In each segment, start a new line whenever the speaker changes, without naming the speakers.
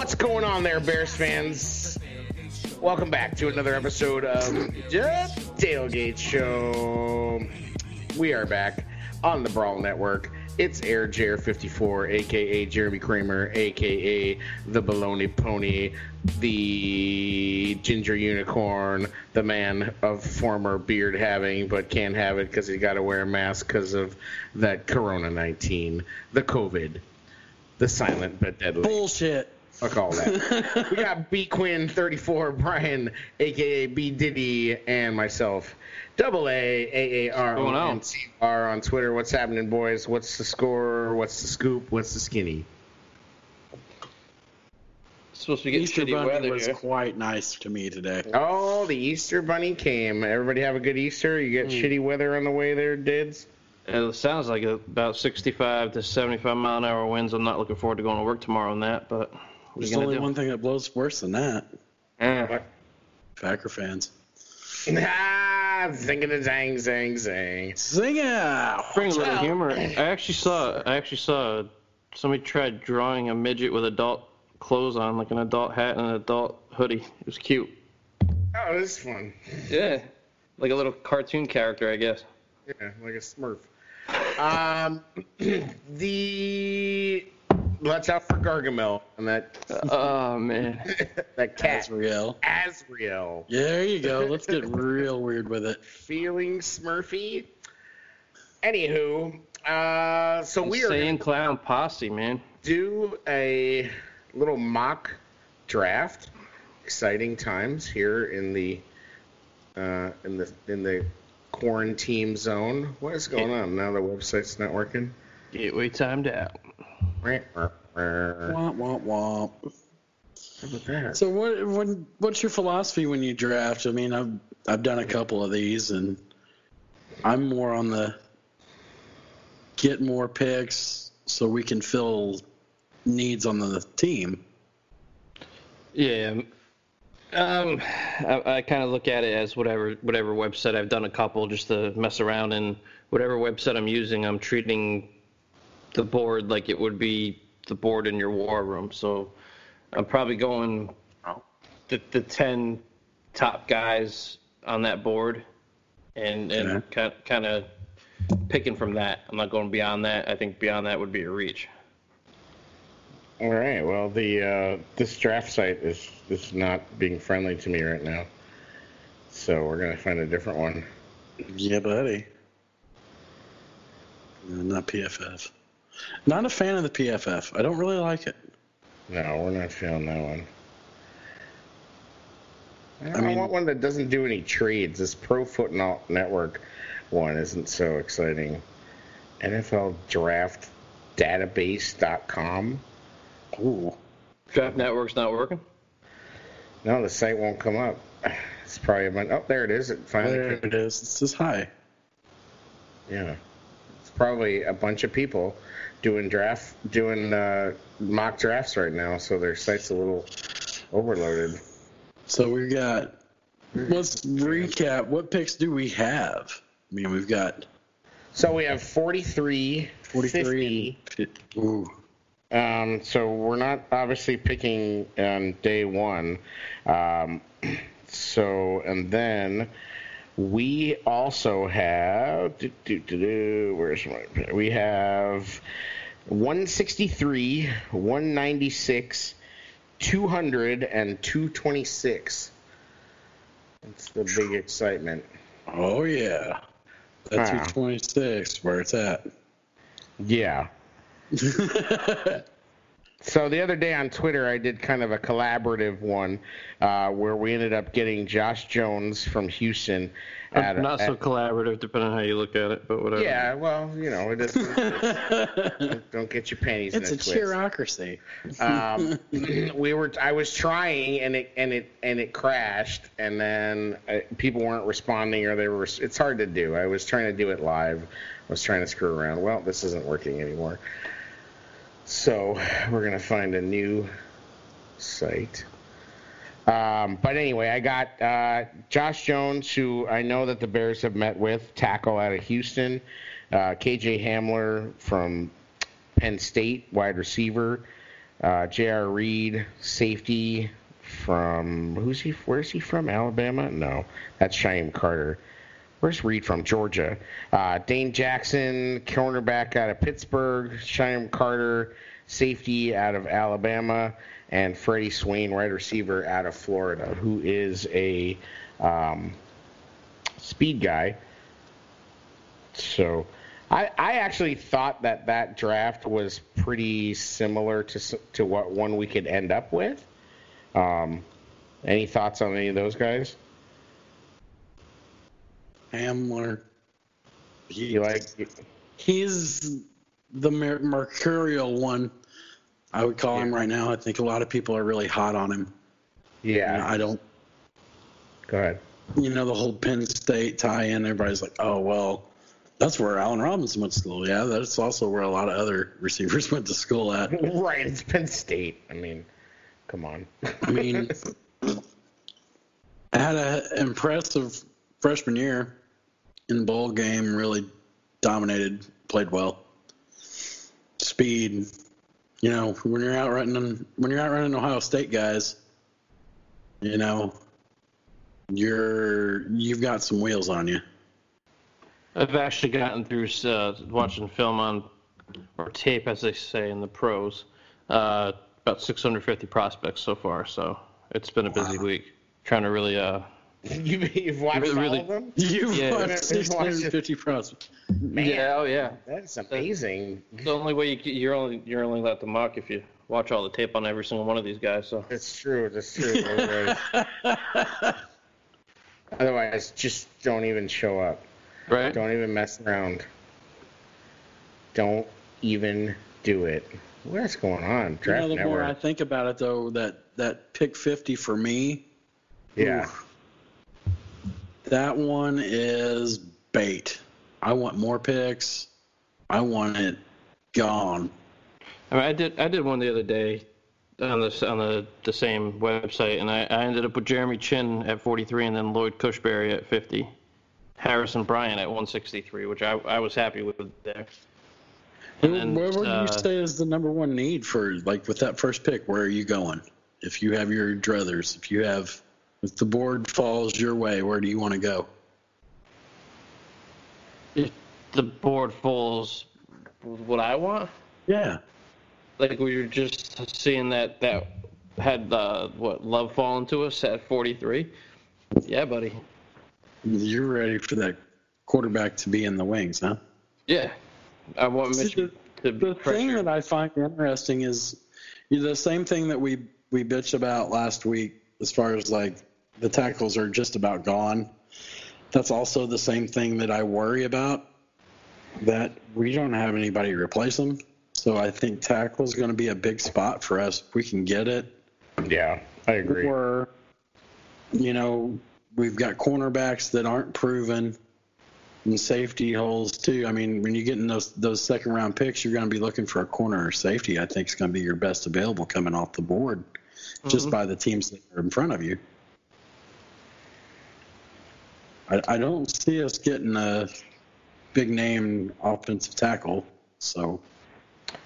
What's going on there, Bears fans? Welcome back to another episode of the Tailgate Show. We are back on the Brawl Network. It's Air Jer54, aka Jeremy Kramer, aka the Baloney Pony, the Ginger Unicorn, the man of former beard having, but can't have it because he got to wear a mask because of that Corona 19, the COVID, the silent but deadly.
Bullshit.
Fuck all that. we got B Quinn 34, Brian, aka B Diddy, and myself, Double A A A R O N C R on Twitter. What's happening, boys? What's the score? What's the scoop? What's the skinny?
It's supposed to get
Easter
shitty
Bunny
weather
was
here.
quite nice to me today.
Oh, the Easter Bunny came. Everybody have a good Easter. You get hmm. shitty weather on the way there, dids.
It sounds like about 65 to 75 mile an hour winds. I'm not looking forward to going to work tomorrow on that, but what are
There's only
do?
one thing that blows worse than that.
Eh.
Packer fans.
Ah, zing a zang zang zang.
Sing it!
Bring a little humor. I actually saw. I actually saw somebody tried drawing a midget with adult clothes on, like an adult hat and an adult hoodie. It was cute.
Oh, this is fun.
Yeah, like a little cartoon character, I guess.
Yeah, like a Smurf. Um, the let's out for Gargamel and that
Oh man.
that cat
Azrael.
Azrael.
Yeah, there you go. Let's get real weird with it.
feeling Smurfy. Anywho, uh, so we are saying
clown posse, man.
do a little mock draft. Exciting times here in the uh, in the in the quarantine zone. What is going on now? The website's not working.
Gateway timed out.
How
Womp womp womp. So what? When, what's your philosophy when you draft? I mean, I've I've done a couple of these, and I'm more on the get more picks so we can fill needs on the team.
Yeah. Um, I, I kind of look at it as whatever whatever website I've done a couple just to mess around, and whatever website I'm using, I'm treating the board like it would be the board in your war room. So I'm probably going the the ten top guys on that board, and and
Okay.
kind kind of picking from that. I'm not going beyond that. I think beyond that would be a reach.
All right. Well, the uh, this draft site is is not being friendly to me right now, so we're gonna find a different one.
Yeah, buddy. Uh, Not PFF. Not a fan of the PFF. I don't really like it.
No, we're not feeling that one. I,
mean-
want one that doesn't do any trades. This Pro Foot Not- Network one isn't so exciting. NFL Draft Database.com.
Ooh.
Draft network's not working.
No, the site won't come up. It's probably a bunch. Oh, there it is. It finally
There
came.
it is. It says hi.
Yeah, it's probably a bunch of people doing draft, doing uh, mock drafts right now. So their site's a little overloaded.
So we've got. Let's recap. What picks do we have? I mean, we've got
So we have 43,
43
50.
and. Ooh.
Um, so we're not obviously picking on day one. Um, so and then we also have do, do, do, where's my we have 163, 196, 200, and 226. That's the big excitement.
Oh, yeah. That's
Ah.
your 26, where it's at.
Yeah. So the other day on Twitter, I did kind of a collaborative one uh, where we ended up getting Josh Jones from Houston. At,
not so
at-
collaborative, depending on how you look at it, but whatever.
yeah, well, you know, it is. don't, don't get your panties
It's a
in a twist.
cheerocracy.
um, we were I was trying and it and it and it crashed and then uh, people weren't responding or they were it's hard to do. I was trying to do it live. I was trying to screw around. Well, this isn't working anymore. So, we're going to find a new site. Um, but anyway, I got uh, Josh Jones, who I know that the Bears have met with, tackle out of Houston. Uh, KJ Hamler from Penn State, wide receiver. Uh, J.R. Reed, safety from who's he? Where's he from? Alabama? No, that's Shyheim Carter. Where's Reed from? Georgia. Uh, Dane Jackson, cornerback out of Pittsburgh. Shyheim Carter, safety out of Alabama, and Freddie Swain, wide receiver out of Florida, who is a um, speed guy. So, I, I actually thought that that draft was pretty similar to to what one we could end up with. Um, any thoughts on any of those guys?
Hamler.
You like?
He's the mer- mercurial one. I would call him right now. I think a lot of people are really hot on him.
Yeah.
I don't.
Go ahead.
You know the whole Penn State tie-in. Everybody's like, "Oh well, that's where Allen Robinson went to school." Yeah, that's also where a lot of other receivers went to school at.
Right. It's Penn State. I mean, come on.
I mean, had an impressive freshman year in the bowl game. Really dominated, played well. Speed, you know, when you're out running when you're out running Ohio State guys, you know, you're you've got some wheels on you.
I've actually gotten through uh, watching film on, or tape, as they say in the pros, uh, about 650 prospects so far. So it's been a busy week trying to really. Uh,
you, you've watched
Really-
all of them?
You've
Yeah.
watched 650 prospects.
Man,
yeah, oh yeah.
that's amazing.
The only way you, you're only you're only allowed to mock if you watch all the tape on every single one of these guys. So
That's true. That's true. Otherwise, otherwise, just don't even show up.
right.
Don't even mess around. Don't even do it. What's going on?
You know, the more I think about it, though, that that pick 50 for me,
Yeah.
oof, that one is bait. I want more picks. I want it gone.
I mean, I did I did one the other day on the on the the same website, and I, I ended up with Jeremy Chinn at 43, and then Lloyd Cushberry at 50, Harrison Bryant at 163, which I I was happy with there. And then,
where would
uh,
you say is the number one need for like with that first pick? Where are you going? If you have your druthers, if you have, if the board falls your way, where do you want to go?
if the board falls, what I want,
Yeah,
like we were just seeing that that had uh, what love fallen to us at 43. Yeah, buddy.
you're ready for that quarterback to be in the wings, huh?
Yeah, I want
See,
Mitch
the- The thing that I find interesting is you know, the same thing that we we bitched about last week, as far as like the tackles are just about gone. That's also the same thing that I worry about. That we don't have anybody to replace them, so I think tackle is going to be a big spot for us if we can get it.
Yeah, I agree.
Or, you know, we've got cornerbacks that aren't proven and safety holes too. I mean, when you get in those those second round picks, you're going to be looking for a corner or safety. I think is going to be your best available coming off the board, just mm-hmm. by the teams that are in front of you. I, I don't see us getting a big name offensive tackle. So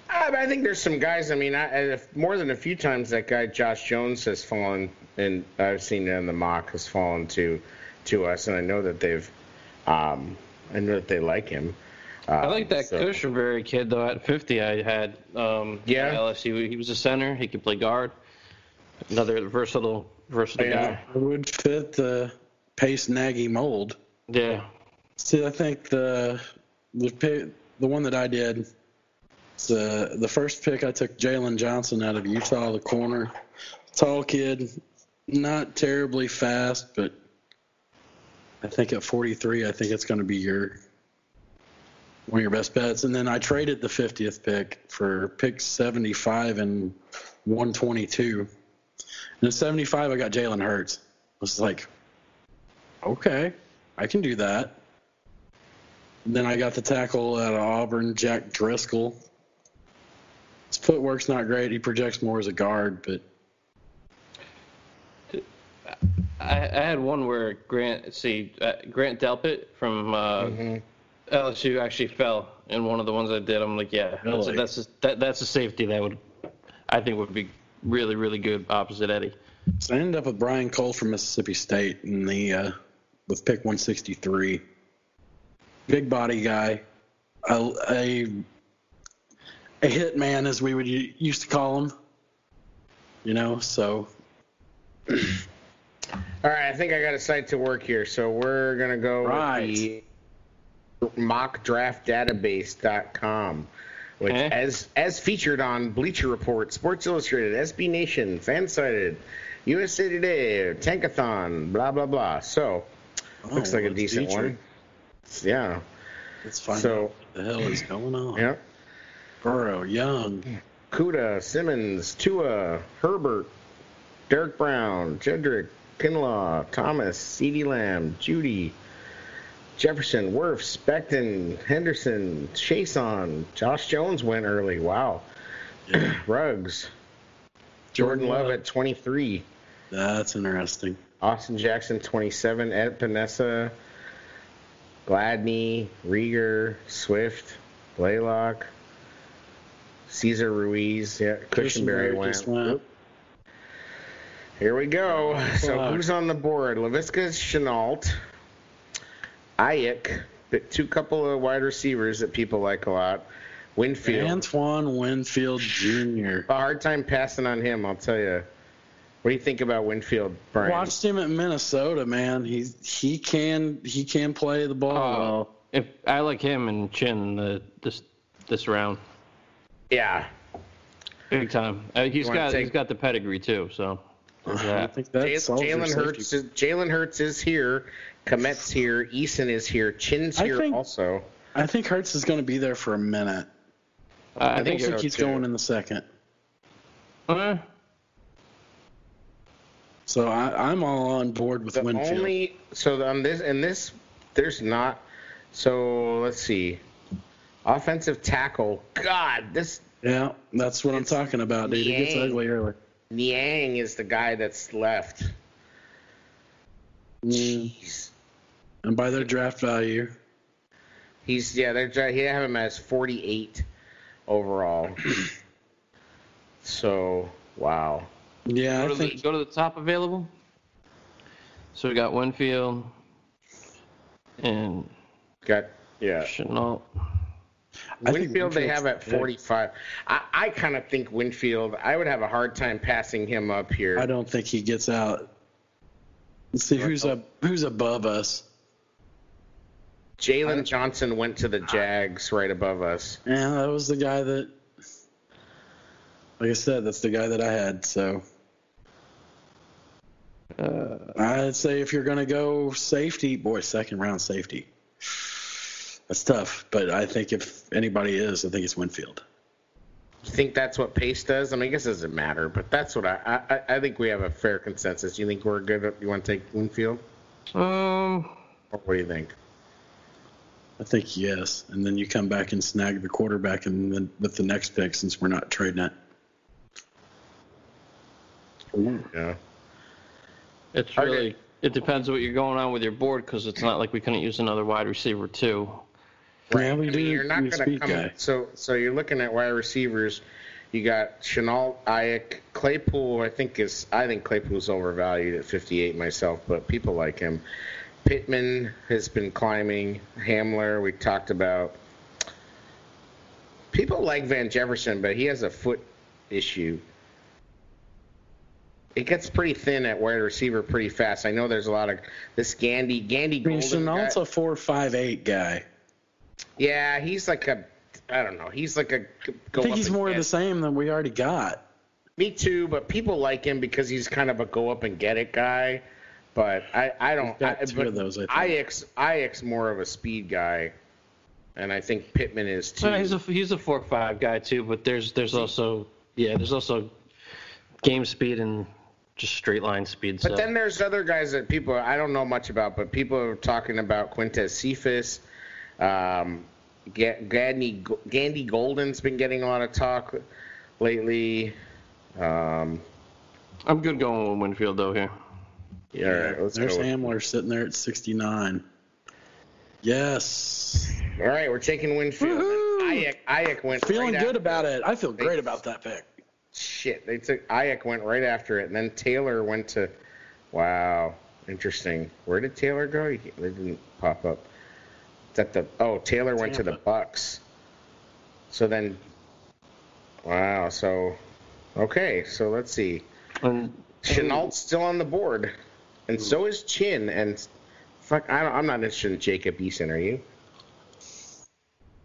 I, I think there's some guys. I mean, I, if, more than a few times that guy Josh Jones has fallen, and I've seen it in the mock has fallen to to us, and I know that they've, um, I know that they like him. Uh,
I like that
so-
Cushenberry kid though. At 50, I had um,
Yeah.
LSU. He was a center. He could play guard. Another versatile, versatile
Yeah.
guy.
it would fit the Pace Nagy mold.
Yeah.
See, I think the the pick, the one that I did, the the first pick I took Jaylon Johnson out of Utah, the corner, tall kid, not terribly fast, but I think at 43, I think it's going to be your one of your best bets. And then I traded the 50th pick for pick 75 and 122. And at 75, I got Jalen Hurts. I was like, okay, I can do that. Then I got the tackle at Auburn, Jack Driscoll. His footwork's not great. He projects more as a guard, but
I, I had one where Grant, see, uh, Grant Delpit from uh, LSU actually fell in one of the ones I did. I'm like, yeah, that's a, that's a, that, that's a safety that would I think would be really, really good opposite Eddie.
So I ended up with Brian Cole from Mississippi State in the uh, with pick 163. Big body guy, a, a a hit man as we would used to call him. You know, so
All right, I think I got a site to work here, so we're gonna go
Right.
with the mockdraftdatabase.com, which
Okay.
as as featured on Bleacher Report, Sports Illustrated, SB Nation, Fansided, USA Today, Tankathon, blah blah blah. So Oh, looks
Oh,
like a decent one. Yeah.
Let's find
So-
out what the hell is going on.
Yeah.
Burrow, Young,
Okudah, Simmons, Tua, Herbert, Derrick Brown, Jedrick, Kinlaw, Thomas, CeeDee Lamb, Jeudy, Jefferson, Wirfs, Becton, Henderson, Chaisson, Josh Jones went early. Wow. Ruggs, Jordan Love at 23,
That's interesting.
Austin Jackson 27, Epenesa, Gladney, Rieger, Swift, Blaylock, Cesar Ruiz, yeah,
Cushenberry
went.
went.
Here we go. So who's on the board? Laviska Shenault, Aiyuk, but two couple of wide receivers that people like a lot. Winfield.
Antoine Winfield Jr.
a hard time passing on him, I'll tell you. What do you think about Winfield, Brian?
Watched him at Minnesota, man. He he can he can play the ball well.
If I like him and Chinn the, this this round,
Yeah.
big time. Uh, he's
wanna
got
take-
he's got the pedigree too. So there's
I think
Jalen
solves your
Jalen. Hurts, is, Jalen Hurts is here. Kmet's here. Eason is here. Chinn's
I
here
think-
also.
I think Hurts is going to be there for a minute.
I,
I,
I think
so,
think he's
too.
going in the second.
uh,
So I, I'm all on board with
The
Winfield.
only so on this and this there's not. So let's see. Offensive tackle. God, this
yeah, that's what I'm talking about, dude. It gets ugly early.
Niang is the guy that's left.
Mm,
Jeez.
and by their draft value,
He's yeah, they're he have him as 48 overall. so wow.
Yeah,
go,
I
to the,
think
go to the top available. So we got Winfield and
Got yeah.
Shenault.
I think
Winfield they have at
Winfield's good.
45. I, I kind of think Winfield. I would have a hard time passing him up here.
I don't think he gets out. Let's see who's up who's above us.
Jaylon Johnson went to the ah. Jags right above us.
Yeah, that was the guy that, like I said, that's the guy that I had. So
Uh,
I'd say if you're going to go safety, boy, second round safety. That's tough, but I think if anybody is, I think it's Winfield.
You think that's what Pace does? I mean, I guess it doesn't matter, but that's what I I, I think we have a fair consensus. You think we're good? You want to take Winfield?
um,
Or what do you think?
I think yes, and then you come back and snag the quarterback, and then with the next pick, since we're not trading it.
Yeah.
It's
Hard to-
really it depends what you're going on with your board because it's not like we couldn't use another wide receiver too.
Yeah, we
I
do.
mean, you're not going to come.
guy.
So so you're looking at wide receivers. You got Shenault, Aiyuk, Claypool. I think is I think Claypool's overvalued at 58 myself, but people like him. Pittman has been climbing. Hamler, we talked about. People like Van Jefferson, but he has a foot issue. It gets pretty thin at wide receiver pretty fast. I know there's a lot of this Gandy Gandy
I mean,
Golden. guy-
Shenault's a four five eight guy.
yeah, he's like a, I don't know. He's like a. Go
I think
up
he's
and
more of the same than we already got.
Me too, but people like him because he's kind of a go up and get it guy. But I, I don't.
He's got
I,
two of those, I think.
Ix, Ix more of a speed guy, and I think Pittman is too.
So he's a he's a four five guy too, but there's there's also yeah there's also game speed and just straight line speed.
but
so.
then there's other guys that people I don't know much about, but people are talking about Quintez Cephas. Um, Ga- Gandy Gandy Golden's been getting a lot of talk lately. Um,
I'm good going with Winfield though here.
yeah, all right, let's
There's
go. with-
Hamler sitting there at 69. Yes.
All right, we're taking Winfield.
Woohoo!
Aiyuk, Aiyuk went
Feeling
right
good
after-
about it. I feel great about that pick.
Shit. They took Aiyuk went right after it, and then Taylor went to. Wow, interesting. Where did Taylor go? He, they didn't pop up. Is that the? Oh, Taylor went to the Bucks. So then, wow. So, okay. So let's see.
Um, and
Shenault's still on the board, and so is Chinn. And fuck, I don't, I'm not interested in Jacob Eason. Are you?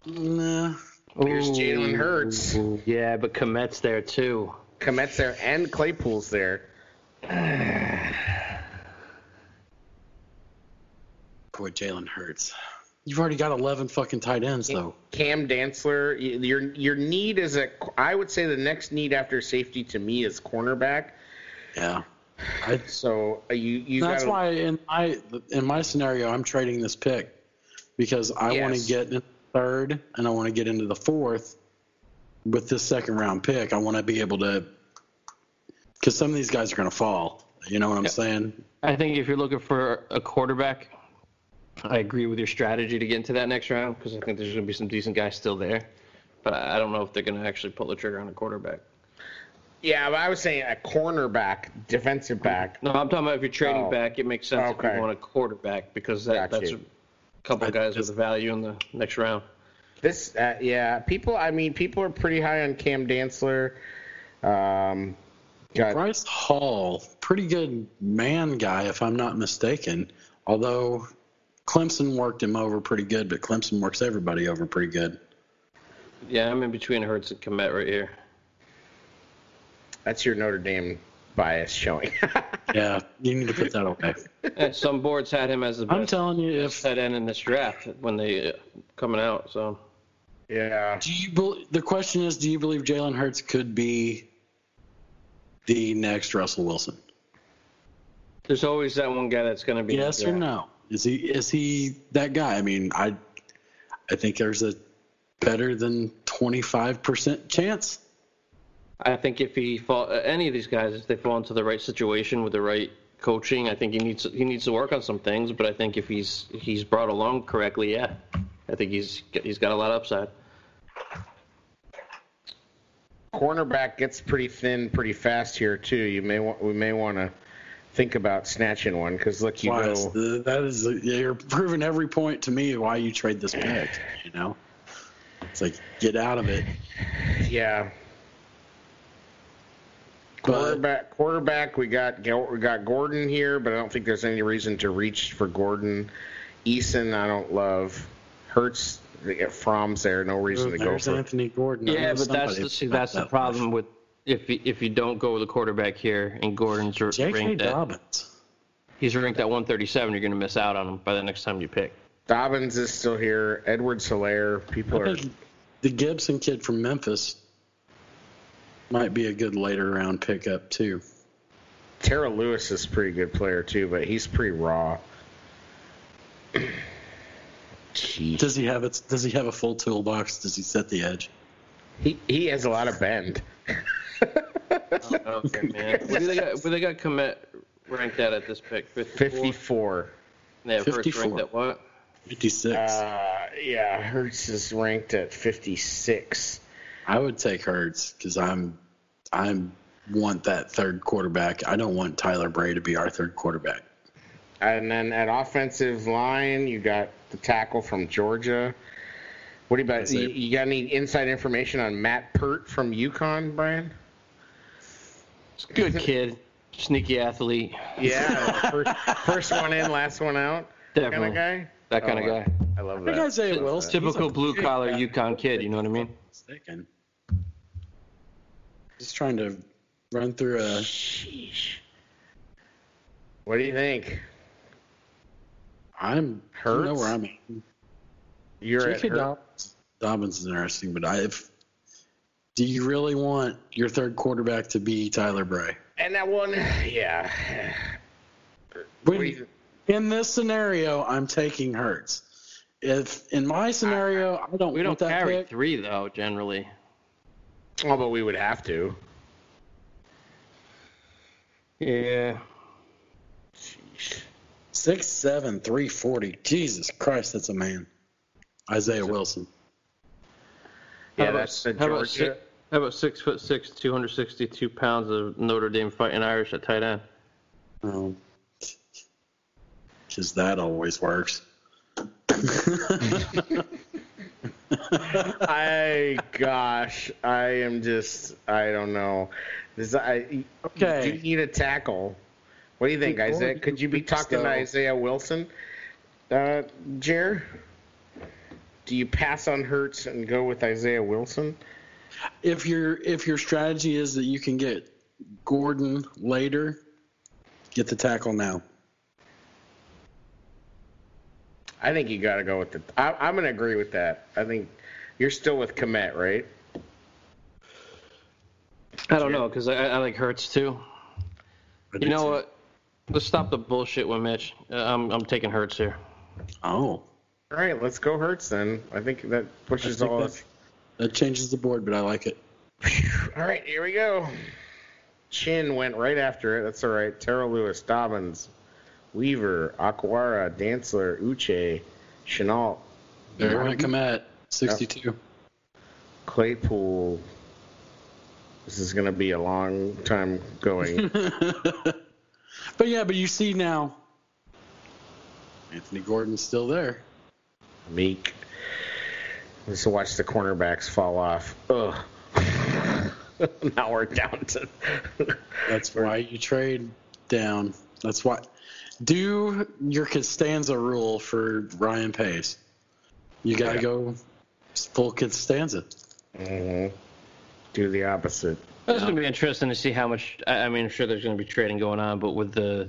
Nah.
Here's Jalen Hurts.
Yeah, but Kmet's there too.
Kmet's there and Claypool's there.
Poor Jalen Hurts. You've already got 11 fucking tight ends, though.
Cam Dantzler, y- your your need is a. I would say the next need after safety to me is cornerback.
Yeah. I,
So uh, you you
that's
gotta,
why in my in my scenario, I'm trading this pick because I want to get in third and I want to get into the fourth with this second round pick. I want to be able to because some of these guys are going to fall. You know what I'm saying?
I think if you're looking for a quarterback, I agree with your strategy to get into that next round because I think there's going to be some decent guys still there. But I I don't know if they're going to actually pull the trigger on a quarterback.
yeah, but I was saying a cornerback, defensive back.
No, I'm talking about if you're trading
Oh.
back, it makes sense if you want a quarterback because that, that's
you.
a couple
I
guys
just-
with value in the next round.
This, uh, yeah, people. I mean, people are pretty high on Cam Dantzler. Um, got
Bryce Hall, pretty good man guy, if I'm not mistaken. Although Clemson worked him over pretty good, but Clemson works everybody over pretty good.
Yeah, I'm in between Hurts and Kmet right here.
that's your Notre Dame bias showing.
Yeah, you need to put that away.
And some boards had him as the
I'm telling you, if
tight end in this draft when they uh, coming out. So
yeah,
do you bel the question is, do you believe Jalen Hurts could be the next Russell Wilson?
there's always that one guy that's going to be.
Yes or no? Is he is he that guy? I mean, I I think there's a better than 25% chance.
I think if he fall, uh, any of these guys, if they fall into the right situation with the right coaching, I think he needs he needs to work on some things. But I think if he's he's brought along correctly, yeah, I think he's he's got a lot of upside.
cornerback gets pretty thin pretty fast here too. You may want we may want to think about snatching one because look, you
Why
go.
that is you're proving every point to me why you trade this pick. You know, it's like get out of it.
Yeah.
But-
Quarterback, quarterback. We got we got Gordon here, but I don't think there's any reason to reach for Gordon. Eason, I don't love. Hurts, they get Fromm's there. No reason to go for.
Anthony Gordon.
Yeah,
know
but that's the, see,
about
that's the
that
problem with if you, if you don't go with a quarterback here and Gordon's r-
J.K.
ranked at
Dobbins.
he's ranked at 137, you're going to miss out on him by the next time you pick.
Dobbins is still here. Edwards Hilaire. People
I
are.
the Gibson kid from Memphis might be a good later round pickup too.
Terrell Lewis is a pretty good player too, but he's pretty raw. Jeez.
Does he have it? Does he have a full toolbox? Does he set the edge?
He he has a lot of bend.
Okay, man. What do they got? What they got? Kmet ranked at at this pick? 54.
Fifty-four.
They have Hurts
54.
ranked at what?
Fifty six.
Uh, yeah, Hurts is ranked at fifty-six.
I would take Hurts because I'm I'm want that third quarterback. I don't want Tyler Bray to be our third quarterback.
And then at offensive line, you got the tackle from Georgia. What do you about? You, you got any inside information on Matt Peart from UConn, Brian?
Good kid, sneaky athlete,
Yeah, first, first one in, last one out, That kind
definitely
of guy.
that kind
Oh,
of guy.
I love
I think
that.
Isaiah Wilson.
Typical blue collar
guy.
UConn kid. You know what I mean?
Mistaken. Just trying to run through a.
Sheesh. What do you think?
I'm. hurt.
You
know where I'm at.
You're at
J.K.
Hurt-
Dobbins. Dobbins is interesting, but I. If, do you really want your third quarterback to be Tyler Bray?
and that one, yeah.
When,
you-
in this scenario, I'm taking Hurts. If in my scenario, I don't
We don't
want that
carry
pick.
three though. Generally,
Oh, but we would have to.
yeah.
Sheesh.
Six seven three forty. Jesus Christ, that's a man. Isaiah Wilson.
Yeah,
How about-
that's the
how about
Georgia.
How about six foot six, 262 pounds of Notre Dame fighting Irish at tight end?
Um, because that always works.
I gosh, I am just I don't know. This I
Okay.
Do you need a tackle? What do you think,
Before
Isaiah? Could you be talking to Isaiah Wilson, uh, Jer? Do you pass on Hurts and go with Isaiah Wilson?
if your if your strategy is that you can get Gordon later, get the tackle now.
I think you got to go with the. I, I'm going to agree with that. I think you're still with Kmet, right?
I don't know because I, I like Hurts too.
I
You know
too.
what? Let's stop the bullshit with Mitch. Uh, I'm I'm taking Hurts here.
Oh,
All right, let's go Hurts then. I think that pushes
think
all
that, that changes the board, but I like it.
All right, here we go. Chinn went right after it. That's all right. Terrell Lewis, Dobbins, Weaver, Okwara, Dantzler, Uche, Shenault,
to come at 62.
Claypool. This is going to be a long time going.
but yeah, but you see now, Anthony Gordon's still there.
Meek. Let's watch the cornerbacks fall off. Ugh. now we're down to.
That's why you trade down. That's why. Do your Costanza rule for Ryan Pace. You got to
Yeah.
go full Costanza.
Mhm. Do the opposite.
It's gonna be interesting to see how much. I I mean, I'm sure there's gonna be trading going on, but with the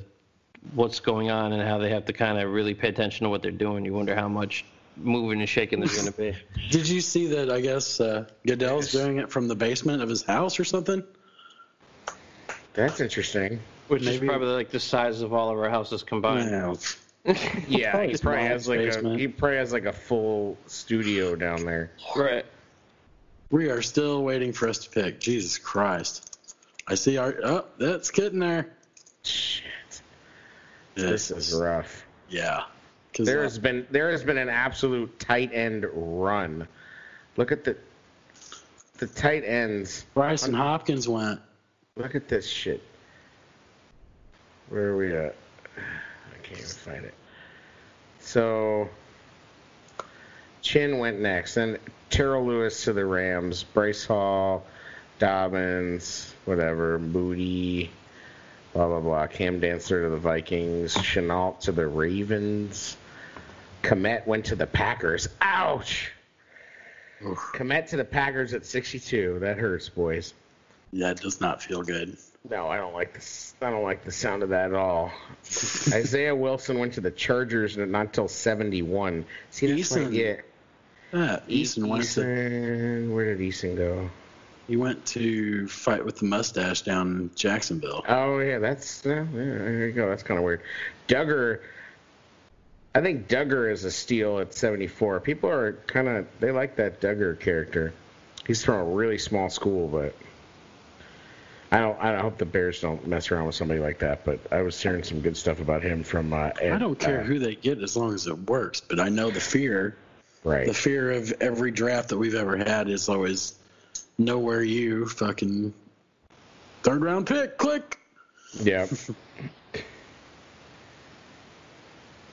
what's going on and how they have to kind of really pay attention to what they're doing, you wonder how much moving and shaking there's gonna be.
Did you see that? I guess uh, Goodell's doing it from the basement of his house or something.
That's interesting.
Which
Maybe-
is probably like the size of all of our houses combined.
Wow.
Yeah,
Probably
he probably has like a he probably has like a full studio down there.
Right.
We are still waiting for us to pick. Jesus Christ! I see our. Oh, that's getting there.
Shit,
Yeah,
this is rough.
Yeah. Because
There has been there has been an absolute tight end run. Look at the the tight ends.
Brycen Hopkins went.
Look at this shit. Where are we at? I can't even find it. So Chinn went next, then Terrell Lewis to the Rams, Bryce Hall, Dobbins, whatever, Moody, blah blah blah. Cam Dantzler to the Vikings, Shenault to the Ravens. Kmet went to the Packers. Ouch!
Oof.
Kmet to the Packers at 62. That hurts, boys.
Yeah, it does not feel good.
No, I don't like this. I don't like the sound of that at all. Isaiah Wilson went to the Chargers not until 71. See, that's
Eason.
like, yeah.
Yeah, Eason went to
Eason, where did Eason go?
he went to fight with the mustache down in Jacksonville.
Oh yeah, that's yeah, there you go. That's kind of weird. Dugger, I think Dugger is a steal at 74. People are kind of they like that Dugger character. He's from a really small school, but I don't. I hope the Bears don't mess around with somebody like that. But I was hearing some good stuff about him from. Uh,
I don't care
uh,
who they get as long as it works, but I know the fear.
Right.
The fear of every draft that we've ever had is always know where you fucking third round pick. Click.
Yeah.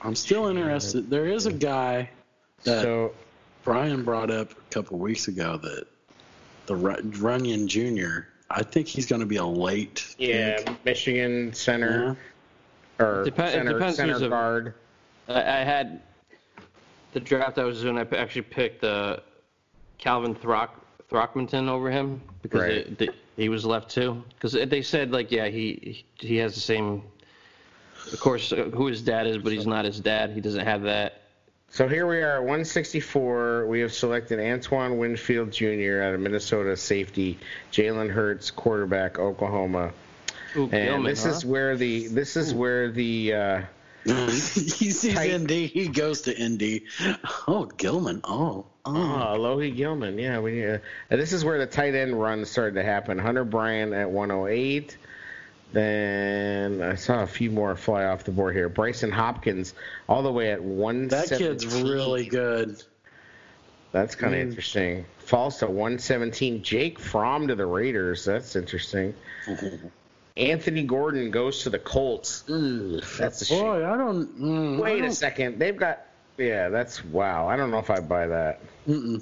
I'm still interested. There is a guy that
So
Brian brought up a couple weeks ago that the Ru- Runyan Jr. I think he's going to be a late.
yeah,
pick.
Michigan center or
Depen- it
center,
depends
center
who's a-
guard.
I, I had the draft I was doing. I actually picked uh, Calvin Throck Throckmorton over him because
Right.
it, the, he was left too. Because they said like, yeah, he he has the same. Of course, uh, who his dad is, but he's not his dad. He doesn't have that.
So here we are at 164. We have selected Antoine Winfield Jr. out of Minnesota safety, Jalen Hurts quarterback Oklahoma,
Ooh,
and
Gilman,
this
huh?
is where the this is where the uh,
he sees
Tight.
Indy. He goes to Indy. Oh, Gilman. Oh, oh.
oh, Alohi Gilman. Yeah, we uh, this is where the tight end run started to happen. Hunter Bryant at 108. Then I saw a few more fly off the board here. Brycen Hopkins all the way at
one.
that
kid's really good.
That's kind of
Mm.
interesting. Falls to 117. Jake Fromm to the Raiders. That's interesting. Anthony Gordon goes to the Colts. Ugh, that's a shame.
Boy, I don't. Mm,
Wait a
don't-
second. They've got. Yeah, that's wow. I don't know if I buy that.
Mm-mm.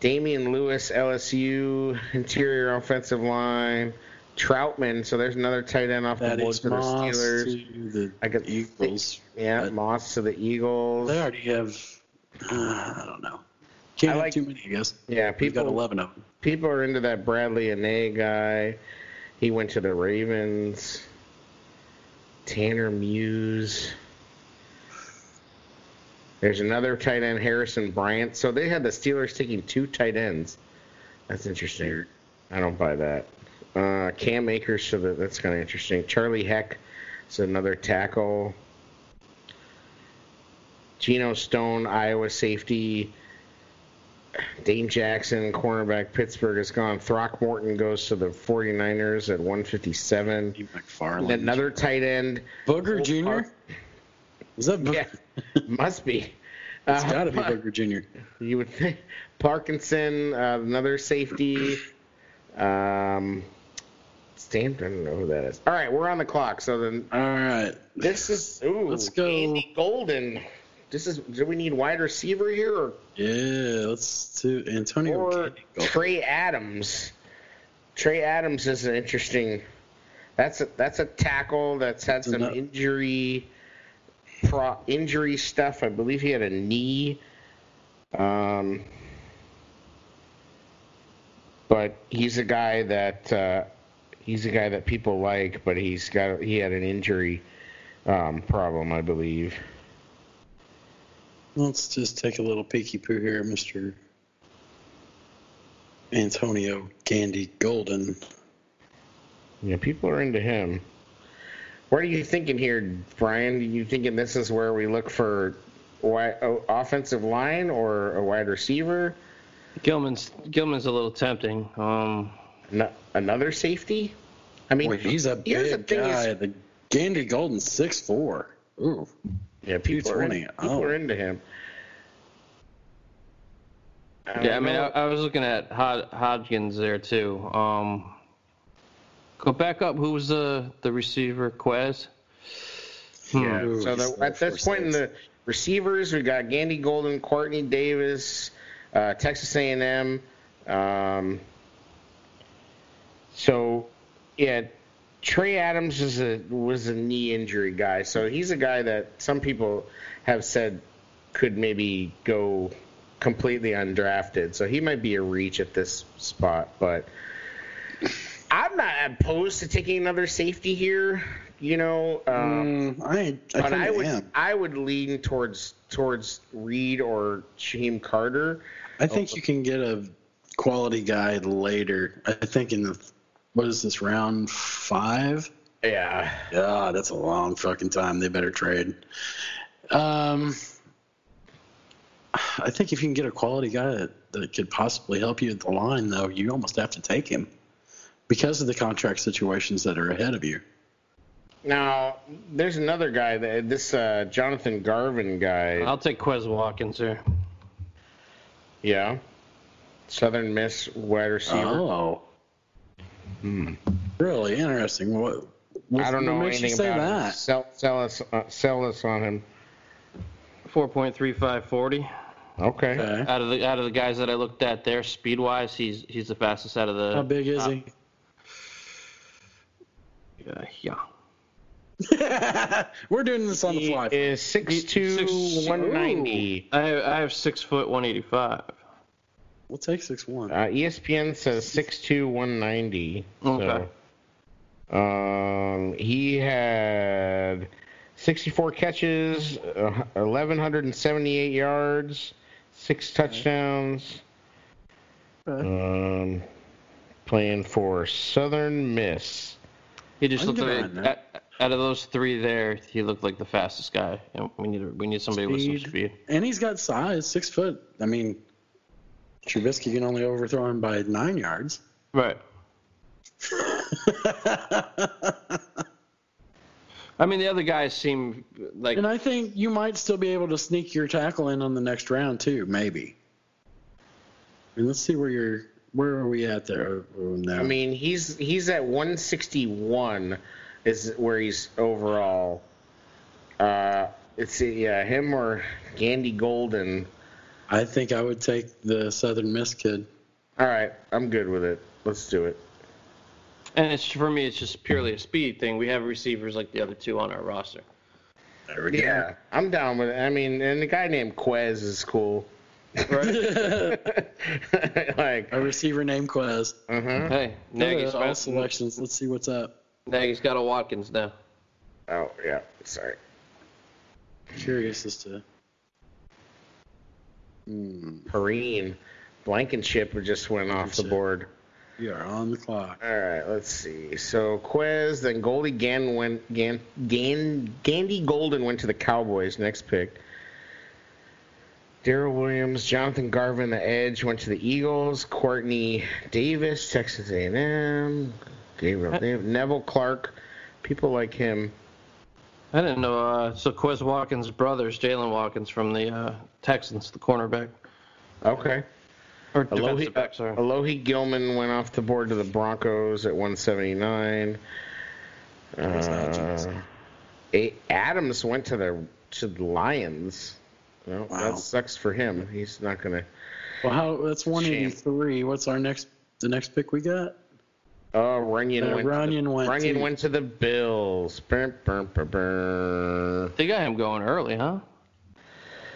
Damian Lewis, LSU, interior offensive line. Troutman, so there's another tight end off the board for the
Moss
Steelers.
to the
I got
Eagles.
Yeah, Moss to the Eagles.
They already have. Uh, I don't know. Can't
I
have
like-
too many, I guess.
Yeah,
We've got 11 of them.
people are into that Bradlee Anae guy. He went to the Ravens. Tanner Muse. There's another tight end, Harrison Bryant. So they had the Steelers taking two tight ends. That's interesting. I don't buy that. Uh, Cam Akers, so that, that's kind of interesting. Charlie Heck is another tackle. Geno Stone, Iowa safety. Dane Jackson, cornerback, Pittsburgh is gone. Throckmorton goes to the 49ers at 157.
McFarland.
Another tight end.
Booger Jr.
Park-
Is that Booger?
Yeah, must be.
It's
Uh,
got to be Booger Jr.
You would think Parkinson, uh, another safety. Um, Stan, I don't know who that is. All right, we're on the clock. So then
All right.
this is ooh,
Let's go.
Gandy Golden. This is. Do we need wide receiver here or
Yeah, let's do Antonio.
or. Trey Adams? Trey Adams is an interesting. That's a that's a tackle that's had some
Ano-
injury, pro, injury stuff. I believe he had a knee. Um, but he's a guy that uh, he's a guy that people like, but he's got he had an injury um, problem, I believe.
Let's just take a little peeky poo here, Mr. Antonio Gandy Golden.
Yeah, people are into him. What are you thinking here, Brian? Are you thinking this is where we look for wi- o- offensive line or a wide receiver?
Gilman's Gilman's a little tempting. Um,
No, another safety? I mean,
Boy, he's a
here's the
big
thing
guy.
is-
the Gandy Golden six four. Ooh.
yeah, people, are, in,
220.
people
Oh.
are into him. I
yeah, I mean, I. I was looking at Hod- Hodgins there too. Um, go back up. Who was the the receiver? Quez. Hmm.
Yeah.
Ooh,
so the, at this
four,
point in the receivers, we got Gandy Golden, Quartney Davis, uh, Texas A&M. Um, so, yeah, Trey Adams is a was a knee injury guy. So he's a guy that some people have said could maybe go completely undrafted. So he might be a reach at this spot, but. I'm not opposed to taking another safety here. You know, um,
Mm, I, I
but I would
am.
I would lean towards towards Reed or Shyheim Carter.
I think you can get a quality guy later. I think in the what is this round five?
Yeah.
Yeah, that's a long fucking time. They better trade. Um, I think if you can get a quality guy that, that could possibly help you at the line, though, you almost have to take him because of the contract situations that are ahead of you.
Now there's another guy that this uh, Jonathan Garvin guy.
I'll take Quez Watkins here.
yeah. Southern Miss wide receiver.
Oh,
Hmm.
really interesting. What? what
I don't know
what you
anything
say
about him.
that?
Sell, sell us uh, sell us on him.
Four point three five forty.
Okay.
Okay.
Out of the out of the guys that I looked at there, speed wise, he's he's the fastest out of the.
How big is he?
Uh, yeah.
We're doing this on the
He
fly.
is 6'2",
Six-
190.
I have, I have six foot one eighty five.
We'll take six one.
Uh, ESPN says 6'2", 190.
Okay.
So, um, he had 64 catches, uh, 1,178 yards, six touchdowns. Um, playing for Southern Miss.
He just looked
get
like
behind that.
out, out of those three there, he looked like the fastest guy. And we need we need somebody with some
Speed.
speed.
And he's got size, six foot. I mean, Trubisky can only overthrow him by nine yards.
Right. I mean, the other guys seem like
and I think you might still be able to sneak your tackle in on the next round too, maybe. And let's see where you're. Where are we at there uh, now?
I mean, he's he's at 161 is where he's overall. Uh, it's yeah, him or Gandy Golden.
I think I would take the Southern Miss kid.
All right, I'm good with it. Let's do it.
And it's for me, it's just purely a speed thing. We have receivers like the other two on our roster.
There we
Yeah, I'm down with it. I mean, and the guy named Quez is cool.
Right?
like,
A receiver named Quez.
uh-huh.
hey, Nagy's
all
got,
selections. Let's see what's up.
Nagy's got a Watkins now.
Oh yeah, sorry.
Curious as to. Hmm.
Perrine, Blankenship just went off the board.
You are on the clock.
All right, let's see. So Quez, then Goldie Gann went Gan, Gan, Gandy Golden went to the Cowboys. Next pick. Daryl Williams, Jonathan Garvin, the Edge went to the Eagles. Quartney Davis, Texas A&M. Gabriel Dav- Neville Clark, people like him.
I didn't know. Uh, so Quez Watkins' brothers, Jaylen Watkins from the uh, Texans, the cornerback
Okay.
or
Alohi,
defensive back. Sorry.
Alohi Gilman went off the board to the Broncos at 179. Uh, A- Adams went to the to the Lions. Well,
Wow.
that sucks for him. He's not gonna.
Well, how? That's 183. What's our next? The next pick we got?
Oh, Runyan
Uh,
went.
Runyan
to the,
went
Runyan
to-
went to the Bills. Burr, burr, burr, burr.
They got him going early, huh?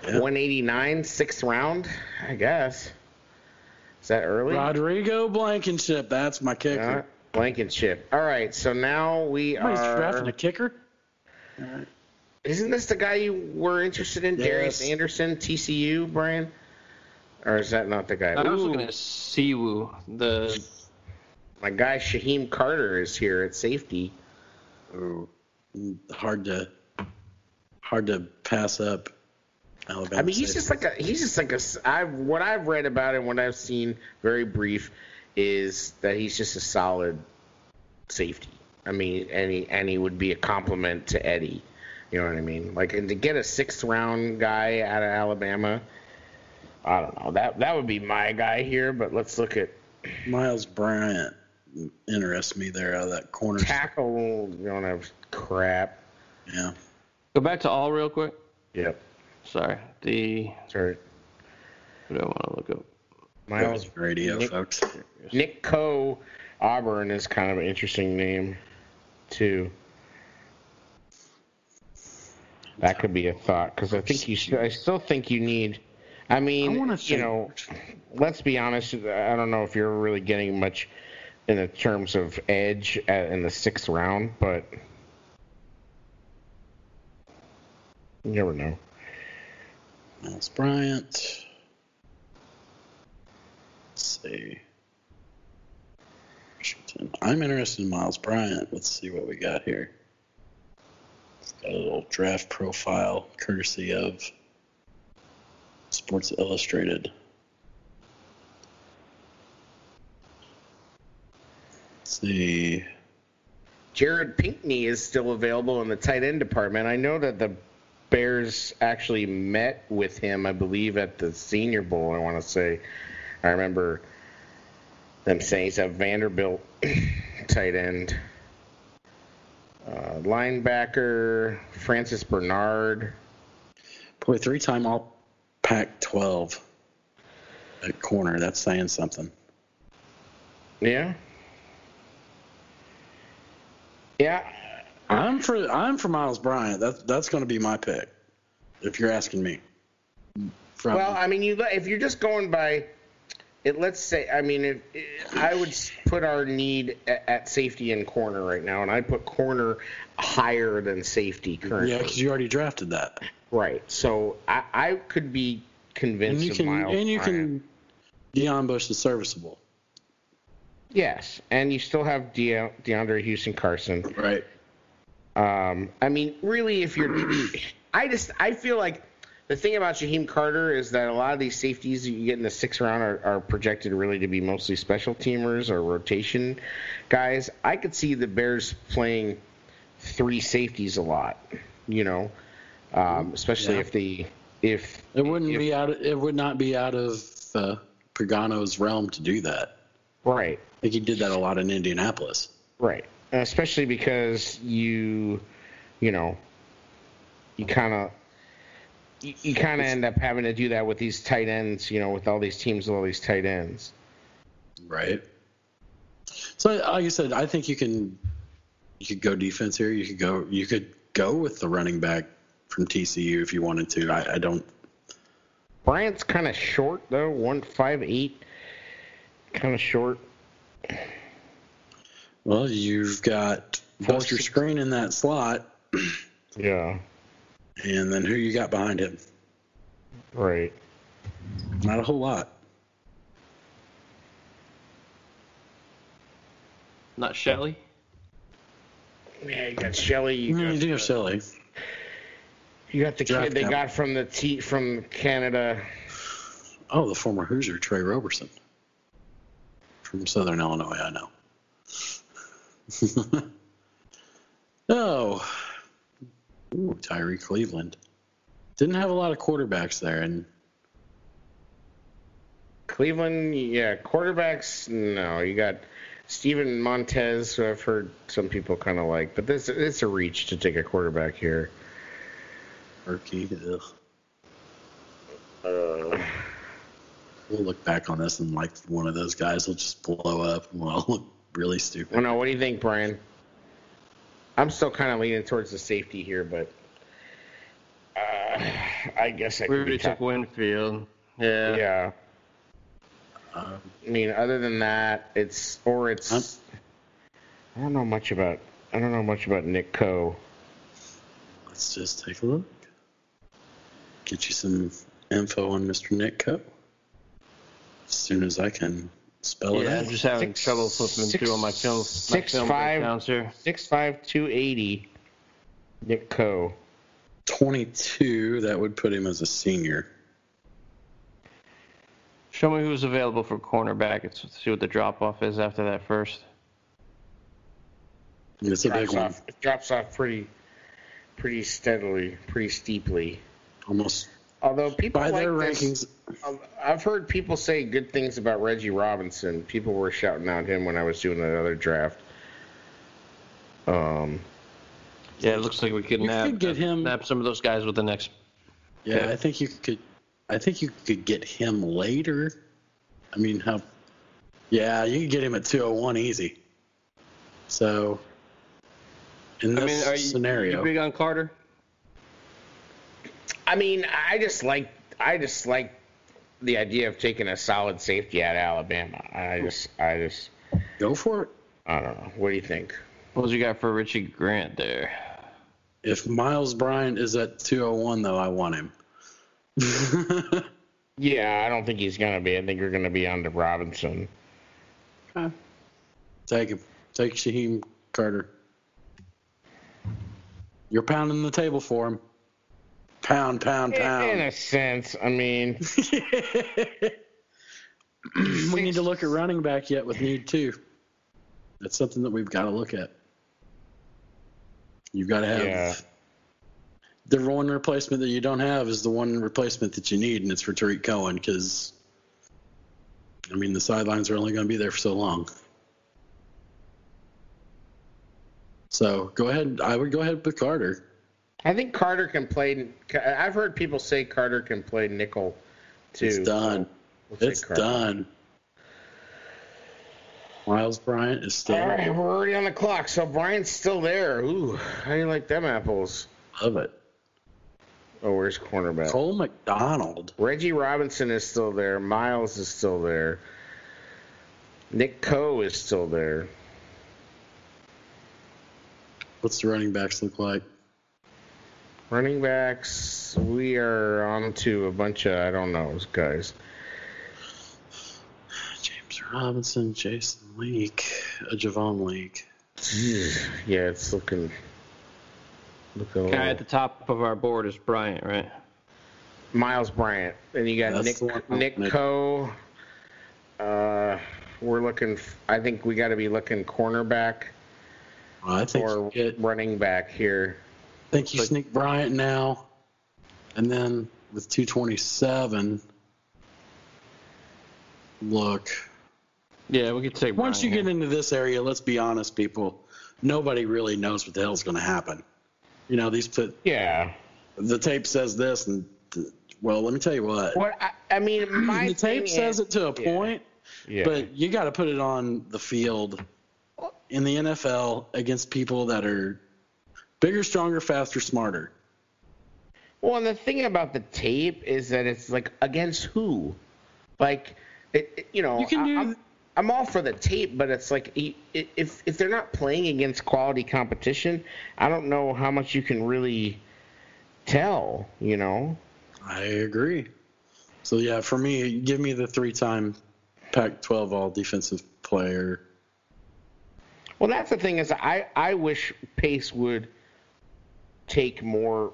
Yeah.
189, sixth round, I guess. Is that early?
Rodrigo Blankenship. That's my
Uh,
kicker.
Blankenship. All right, so now we
Somebody's
are.
drafting a kicker.
Isn't this the guy you were interested in, Darius Anderson, TCU, Brian? Or is that not the guy?
I was
Ooh,
looking at Sewo, the
my guy Shyheim Carter is here at safety.
Ooh, hard to hard to pass up. Alabama.
I mean, he's
safety.
just like a he's just like a. I've what I've read about him, what I've seen, very brief, is that he's just a solid safety. I mean, and he and he would be a compliment to Eddie. You know what I mean? Like, and to get a sixth round guy out of Alabama, I don't know. That that would be my guy here. But let's look at
Miles Bryant interests me there out of that corner.
tackle. You don't have crap.
Yeah.
go back to all real quick.
Yep.
Sorry, the
Sorry.
what do I want to look up?
Miles
radio,
Nick-
folks.
Nick Coe Auburn is kind of an interesting name, too. That could be a thought because I think you should. I still think you need. I mean,
I wanna
you know, let's be honest. I don't know if you're really getting much in the terms of edge at, in the sixth round, but you never know.
Miles Bryant. Let's see. Washington. I'm interested in Miles Bryant. Let's see what we got here. It's got a little draft profile courtesy of Sports Illustrated. Let's see.
Jared Pinkney is still available in the tight end department. I know that the Bears actually met with him, I believe, at the Senior Bowl. I want to say, I remember them saying he's a Vanderbilt tight end. Uh, linebacker Francis Bernard.
Boy, three time All Pac 12 at corner. That's saying something.
Yeah. Yeah.
I'm for I'm for Miles Bryant. That's that's going to be my pick. If you're asking me. From,
Well, I mean, you if you're just going by it, let's say, I mean, if, I would put our need at, at safety and corner right now, and I'd put corner higher than safety currently.
yeah, because you already drafted that,
Right. So I, I could be
and
convinced
you
of
can
Miles
and you
Bryant.
can. Deon Bush is serviceable.
Yes, and you still have De- DeAndre Houston Carson.
Right.
Um, I mean, really, if you're, I just I feel like the thing about Shyheim Carter is that a lot of these safeties that you get in the sixth round are, are projected really to be mostly special teamers or rotation guys. I could see the Bears playing three safeties a lot, you know, um, especially
Yeah.
if the if
It wouldn't
if-
be out. Of, it would not be out of uh, Pagano's realm to do that.
Right.
I think he did that a lot in Indianapolis.
Right. Especially because you, you know, you kind of. You, you kind of end up having to do that with these tight ends, you know, with all these teams with all these tight ends.
Right. So, like I said, I think you can you could go defense here. You could go you could go with the running back from TCU if you wanted to. I, I don't.
Bryant's kind of short though, one five eight, kind of short.
Well, you've got Buster Skrine in that slot,
Yeah.
and then who you got behind him?
Right.
Not a whole lot.
Not Shelley.
Yeah, you got Shelley. You
Mm,
got,
you do have Shelley.
you got the
Draft
kid they
cap.
got from the T from Canada.
Oh, the former Hoosier Tre Roberson from Southern Illinois. I know. oh, Ooh, Tyree Cleveland didn't have a lot of quarterbacks there, and
Cleveland, yeah, quarterbacks. No, you got Steven Montez, who I've heard some people kind of like, but this it's a reach to take a quarterback here.
Turkey. Ugh.
Uh,
We'll look back on this and like one of those guys will just blow up and we'll all look really stupid.
I don't know. What do you think, Brian? I'm still kind of leaning towards the safety here, but uh, I guess I
We
could
already
be
took Winfield. Yeah.
Yeah.
Um,
I mean, other than that, it's or it's.
Huh?
I don't know much about. I don't know much about Nick Coe.
let's just take a look. Get you some info on Mr. Nick Coe. As soon as I can spell it
Yeah,
out.
I'm just having
Six-
trouble flipping
six-
through on my film. My film
five-
breakdowns.
Six five two eighty. Nick Coe.
22, that would put him as a senior.
Show me who's available for cornerback. Let's see what the drop off is after that first.
It's a big
drops
one.
It drops off pretty, pretty steadily, pretty steeply.
Almost
Although people
by
like
their
this-
rankings.
Um, I've heard people say good things about Reggie Robinson. People were shouting out him when I was doing another draft. Um,
Yeah, it looks like we could
You
nab,
could get him-
nab some of those guys with the next.
Yeah,
Okay.
I think you could. I think you could get him later. I mean, how? Yeah, you could get him at 201 easy. So, in this
I mean, are you,
scenario,
you big on Carter?
I mean, I just like I just like the idea of taking a solid safety out of Alabama. I just I just
go for it.
I don't know. What do you think?
What was you got for Richie Grant there?
If Miles Bryant is at 201, though, I want him.
Yeah, I don't think he's gonna be. I think you're gonna be on to Robinson.
Take him. Take Shyheim Carter. You're pounding the table for him. Pound, pound, pound.
In a sense, I mean,
we need to look at running back yet with need two. That's something that we've got to look at. You've got to have
Yeah.
the one replacement that you don't have is the one replacement that you need, and it's for Tarik Cohen because, I mean, the sidelines are only going to be there for so long. So go ahead. I would go ahead with Carter.
I think Carter can play. I've heard people say Carter can play nickel too.
It's done.
We'll
It's done. Miles Bryant is still.
All right, we're already on the clock. So Bryant's still there. Ooh, how do you like them apples?
Love it.
Oh, where's cornerback?
Cole McDonald.
Reggie Robinson is still there. Miles is still there. Nick Coe is still there.
What's the running backs look like?
Running backs, we are on to a bunch of I don't know guys.
James Robinson, Jason Leak, uh, Javon Leake.
Yeah, it's looking looking
Guy
little.
at the top of our board is Bryant, right?
Miles Bryant. And you got
That's the
Nick
I'm
Nick
looking.
Coe. Uh, we're looking. f- I think we got to be looking cornerback
Well, I think
or
get,
running back here.
I think you sneak Bryant now, and then with 227, Look,
Yeah, we could take.
once you
Brian
get into this area, let's be honest, people. Nobody really knows what the hell's going to happen. You know, these put
Yeah.
the tape says this, and well, let me tell you what.
What I, I mean, my
the tape
thing
says
is-
it to a
yeah.
point,
Yeah.
but you got to put it on the field in the NFL against people that are bigger, stronger, faster, smarter.
Well, and the thing about the tape is that it's like against who? Like, it, it- you know,
You can
I,
do-
I'm, I'm all for the tape, but it's like i- i- if if they're not playing against quality competition, I don't know how much you can really tell. You know?
I agree. So yeah, for me, give me the three-time Pac-12 All Defensive Player.
Well, that's the thing is I I wish Pace would take more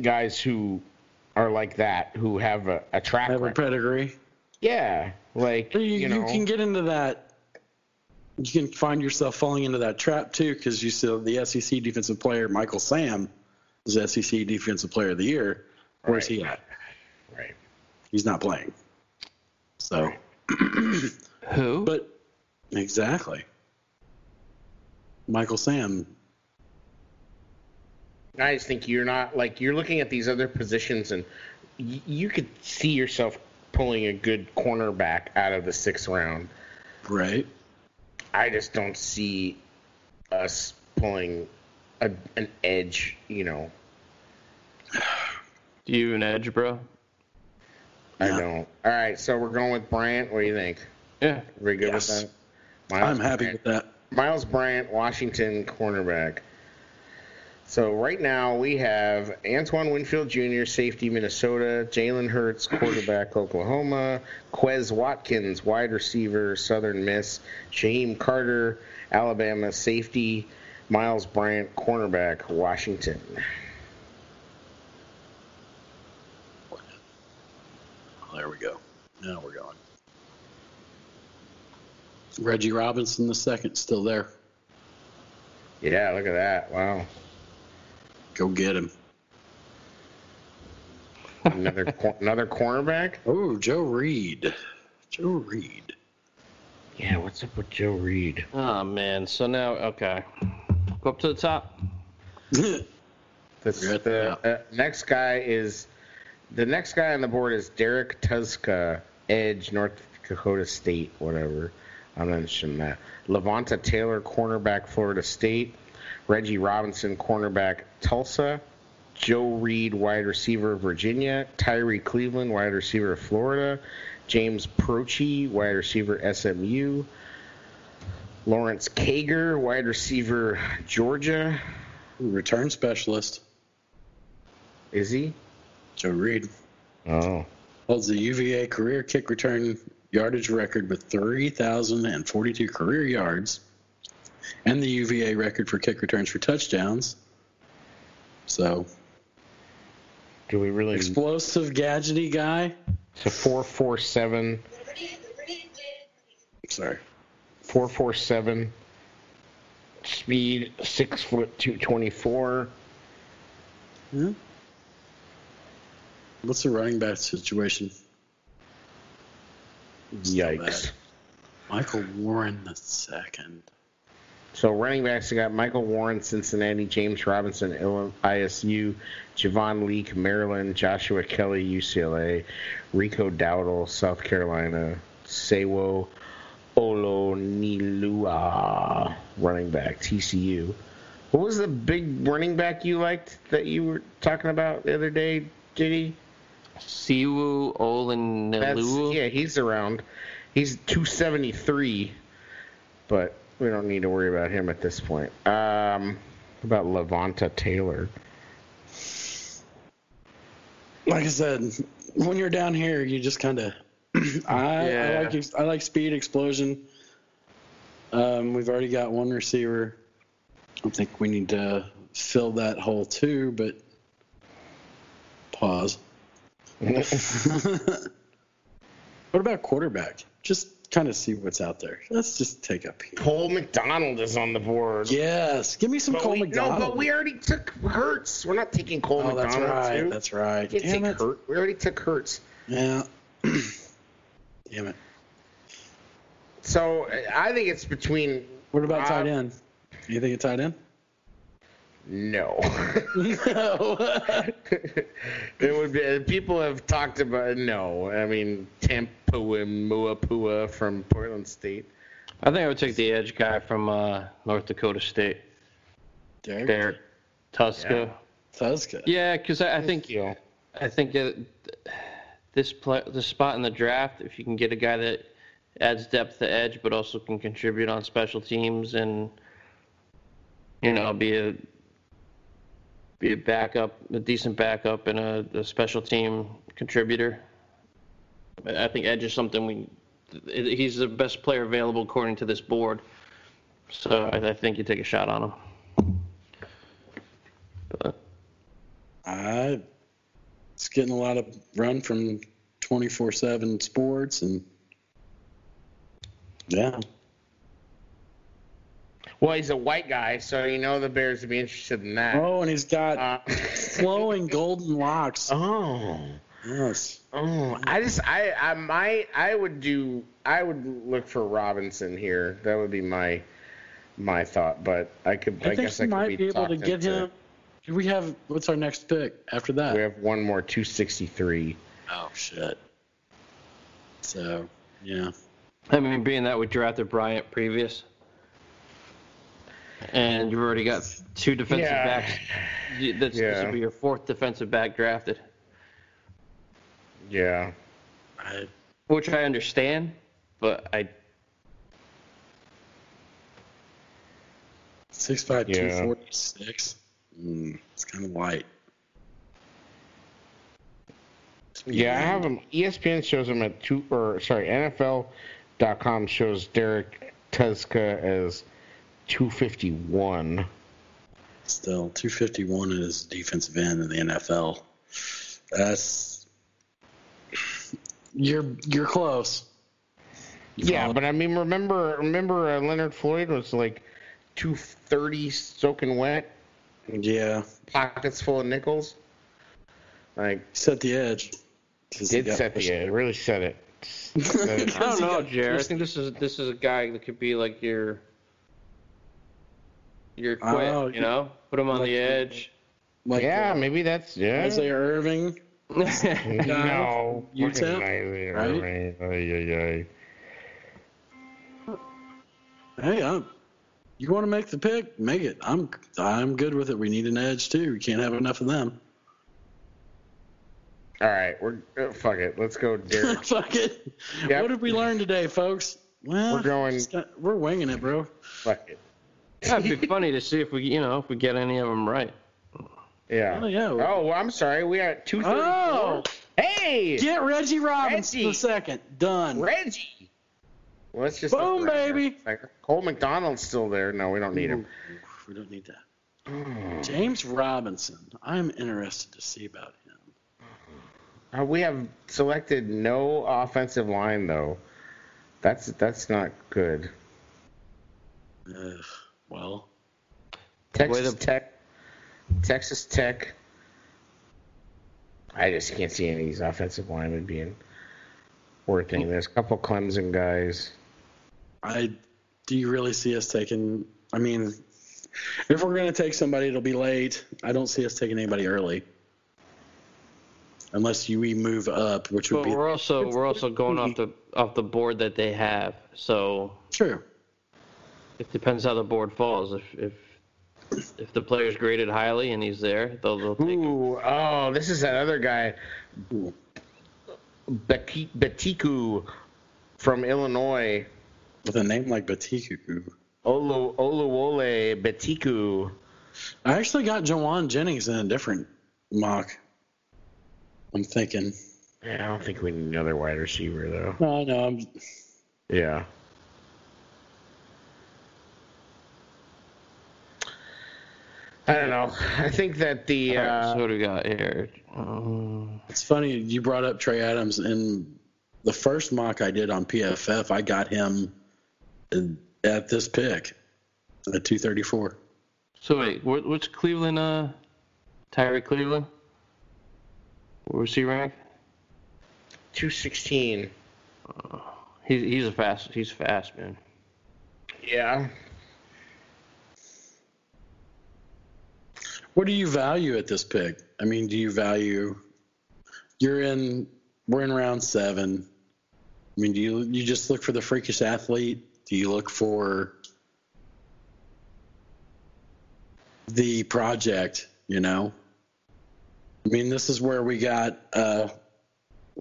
guys who are like that who have a, a track
Have a
record.
pedigree.
Yeah, like
You,
you,
you,
know.
can get into that. You can find yourself falling into that trap too, because you see the SEC defensive player Michael Sam is SEC Defensive Player of the Year. Where's he at?
right.
He's not playing. So,
Who?
but exactly, Michael Sam.
I just think you're not like you're looking at these other positions, and y- you could see yourself pulling a good cornerback out of the sixth round.
Right.
I just don't see us pulling a, an edge. You know,
Do you an edge, bro?
I
Yeah.
don't. All right, so we're going with Bryant. What do you think?
Yeah.
We good
Yes.
with that? Miles
I'm happy
Bryant.
with that.
Miles Bryant, Washington cornerback. So right now we have Antoine Winfield Jr., safety, Minnesota. Jalen Hurts, quarterback, Oklahoma. Quez Watkins, wide receiver, Southern Miss. Shyheim Carter, Alabama, safety. Miles Bryant, cornerback, Washington.
Oh, there we go. Now we're going. Reggie Robinson the second still there.
Yeah, look at that. Wow.
Go get him.
Another another cornerback?
Oh, Joe Reed. Joe Reed.
Yeah, what's up with Joe Reed?
Oh man. So now, okay. Go up to the top.
The,
You're
the
the
uh, next guy is the next guy on the board is Derek Tuszka, Edge, North Dakota State, whatever. I'm not interested in that. Levonta Taylor, cornerback, Florida State. Reggie Robinson, cornerback, Tulsa. Joe Reed, wide receiver, Virginia. Tyree Cleveland, wide receiver, Florida. James Proche, wide receiver, SMU. Lawrence Cager, wide receiver, Georgia.
Return specialist.
Is he?
Joe Reed
Oh.
holds the UVA career kick return yardage record with 3,042 career yards and the UVA record for kick returns for touchdowns. So,
Do we really?
explosive, gadgety guy.
It's a four four seven,
Sorry.
four four seven. Speed six foot two twenty four.
Yeah. Hmm? What's the running back situation?
Yikes!
Michael Warren the second.
So running backs, we got Michael Warren, Cincinnati, James Robinson, ISU, Javon Leake, Maryland, Joshua Kelley, UCLA, Rico Dowdle, South Carolina, Sewo Olonilua, running back, TCU. What was the big running back you liked that you were talking about the other day, JD? Sewo
Olonilua.
yeah, he's around. He's 273, but we don't need to worry about him at this point. Um, about Levonta Taylor?
Like I said, when you're down here, you just kind of. I,
Yeah.
I like I like speed, explosion. Um, we've already got one receiver. I think we need to fill that hole too, but pause. what about quarterback? Just kind of see what's out there. Let's just take a peek.
Cole McDonald is on the board.
Yes, give me some
But
Cole
we,
McDonald.
No, but we already took Hurts. We're not taking Cole
oh, that's
McDonald
right.
too.
That's right.
We,
Damn it.
Hurt. we already took Hurts.
Yeah. Damn it.
So I think it's between.
What about tight
Uh,
end? You think it's tight end?
No.
no.
it would be. People have talked about no. I mean, Tampu and Muapua from Portland State.
I think I would take the edge guy from uh, North Dakota State,
Derek
Derek Tuszka.
Tuszka.
Yeah, because I, I think
You
I think uh, this play, this spot in the draft, if you can get a guy that adds depth to edge, but also can contribute on special teams and you know be a be a backup, a decent backup, and a, a special team contributor. I think edge is something we. He's the best player available according to this board, so I, I think you take a shot on him. But,
I it's getting a lot of run from 24/7 Sports and yeah.
Well, he's a white guy, so you know the Bears would be interested in that.
Oh, and he's got
Uh,
flowing golden locks.
oh.
Yes.
Oh, I just I I might I would do I would look for Robinson here. That would be my my thought, but I could I,
I, think
guess I could
might
be,
be able to get him. Do we have what's our next pick after that?
We have one more 263.
Oh shit. So yeah.
I mean, being that we drafted Bryant previous, and you've already got two defensive
Yeah.
backs. you- That's, This
Yeah.
will be your fourth defensive back drafted,
Yeah.
I
which I understand, but I
six five two
Yeah.
forty six. Mm, it's kind of light.
Yeah, I have him. ESPN shows him at two, or sorry, NFL.com shows Derek Tuszka as 251.
Still, 251 is defensive end in the NFL. That's you're you're close.
Yeah, but I mean, remember, remember uh, Leonard Floyd was like 230 soaking wet,
Yeah,
pockets full of nickels. Like,
set the edge. he
did set the edge, really set it.
I don't know,
got
Jared. I think this is this is a guy that could be like your your quit.
Oh,
you know, put them on
like-
the edge.
Like
yeah,
uh,
maybe that's yeah.
Isaiah Irving.
No,
Utah,
fucking Isaiah
right?
Ay, ay, ay.
Hey, I'm, you want to make the pick? Make it. I'm I'm good with it. We need an edge too. We can't have enough of them.
All right, we're uh, fuck it. Let's go, Derek.
Fuck it.
Yep.
What did we learn today, folks? Well,
We're going-
got- we're winging it, bro.
fuck it.
That'd be funny to see if we, you know, if we get any of them right.
Yeah.
Oh, yeah.
Oh, well, I'm sorry. We are at 234.
Oh,
Hey,
get Reggie Robinson
Reggie.
the second. Done.
Reggie. Well, let's just
Boom, baby.
here. Cole McDonald's still there. No, we don't need him.
We don't need that. James Robinson. I'm interested to see about him.
Uh, we have selected no offensive line though. That's that's not good.
Ugh, well,
Texas
the-
Tech. Texas Tech. I just can't see any of these offensive linemen being worth anything. There's a couple Clemson guys.
I do you really see us taking? I mean, if we're going to take somebody, it'll be late. I don't see us taking anybody early, unless you we move up, which would
But
be
we're also we're also going off the off the board that they have. So
true.
It depends how the board falls. If if if the player's graded highly and he's there, they'll, they'll take him.
Ooh, oh, this is that other guy, Beki- Betiku from Illinois.
With a name like Batiku,
Olu Oluwole Betiku.
I actually got Jauan Jennings in a different mock. I'm thinking.
Yeah, I don't think we need another wide receiver though.
No, no, I'm.
Yeah. I don't know. I think that the
All right,
uh,
so what do we got here? Um,
It's funny you brought up Trey Adams in the first mock I did on PFF. I got him at this pick at 234.
so wait, what's Cleveland? Uh, Tyree Cleveland. Where was he ranked?
216.
He's he's a fast. He's fast, man.
Yeah.
What do you value at this pick? I mean, do you value? You're in. We're in round seven. I mean, do you you just look for the freakish athlete? Do you look for the project? You know. I mean, this is where we got uh,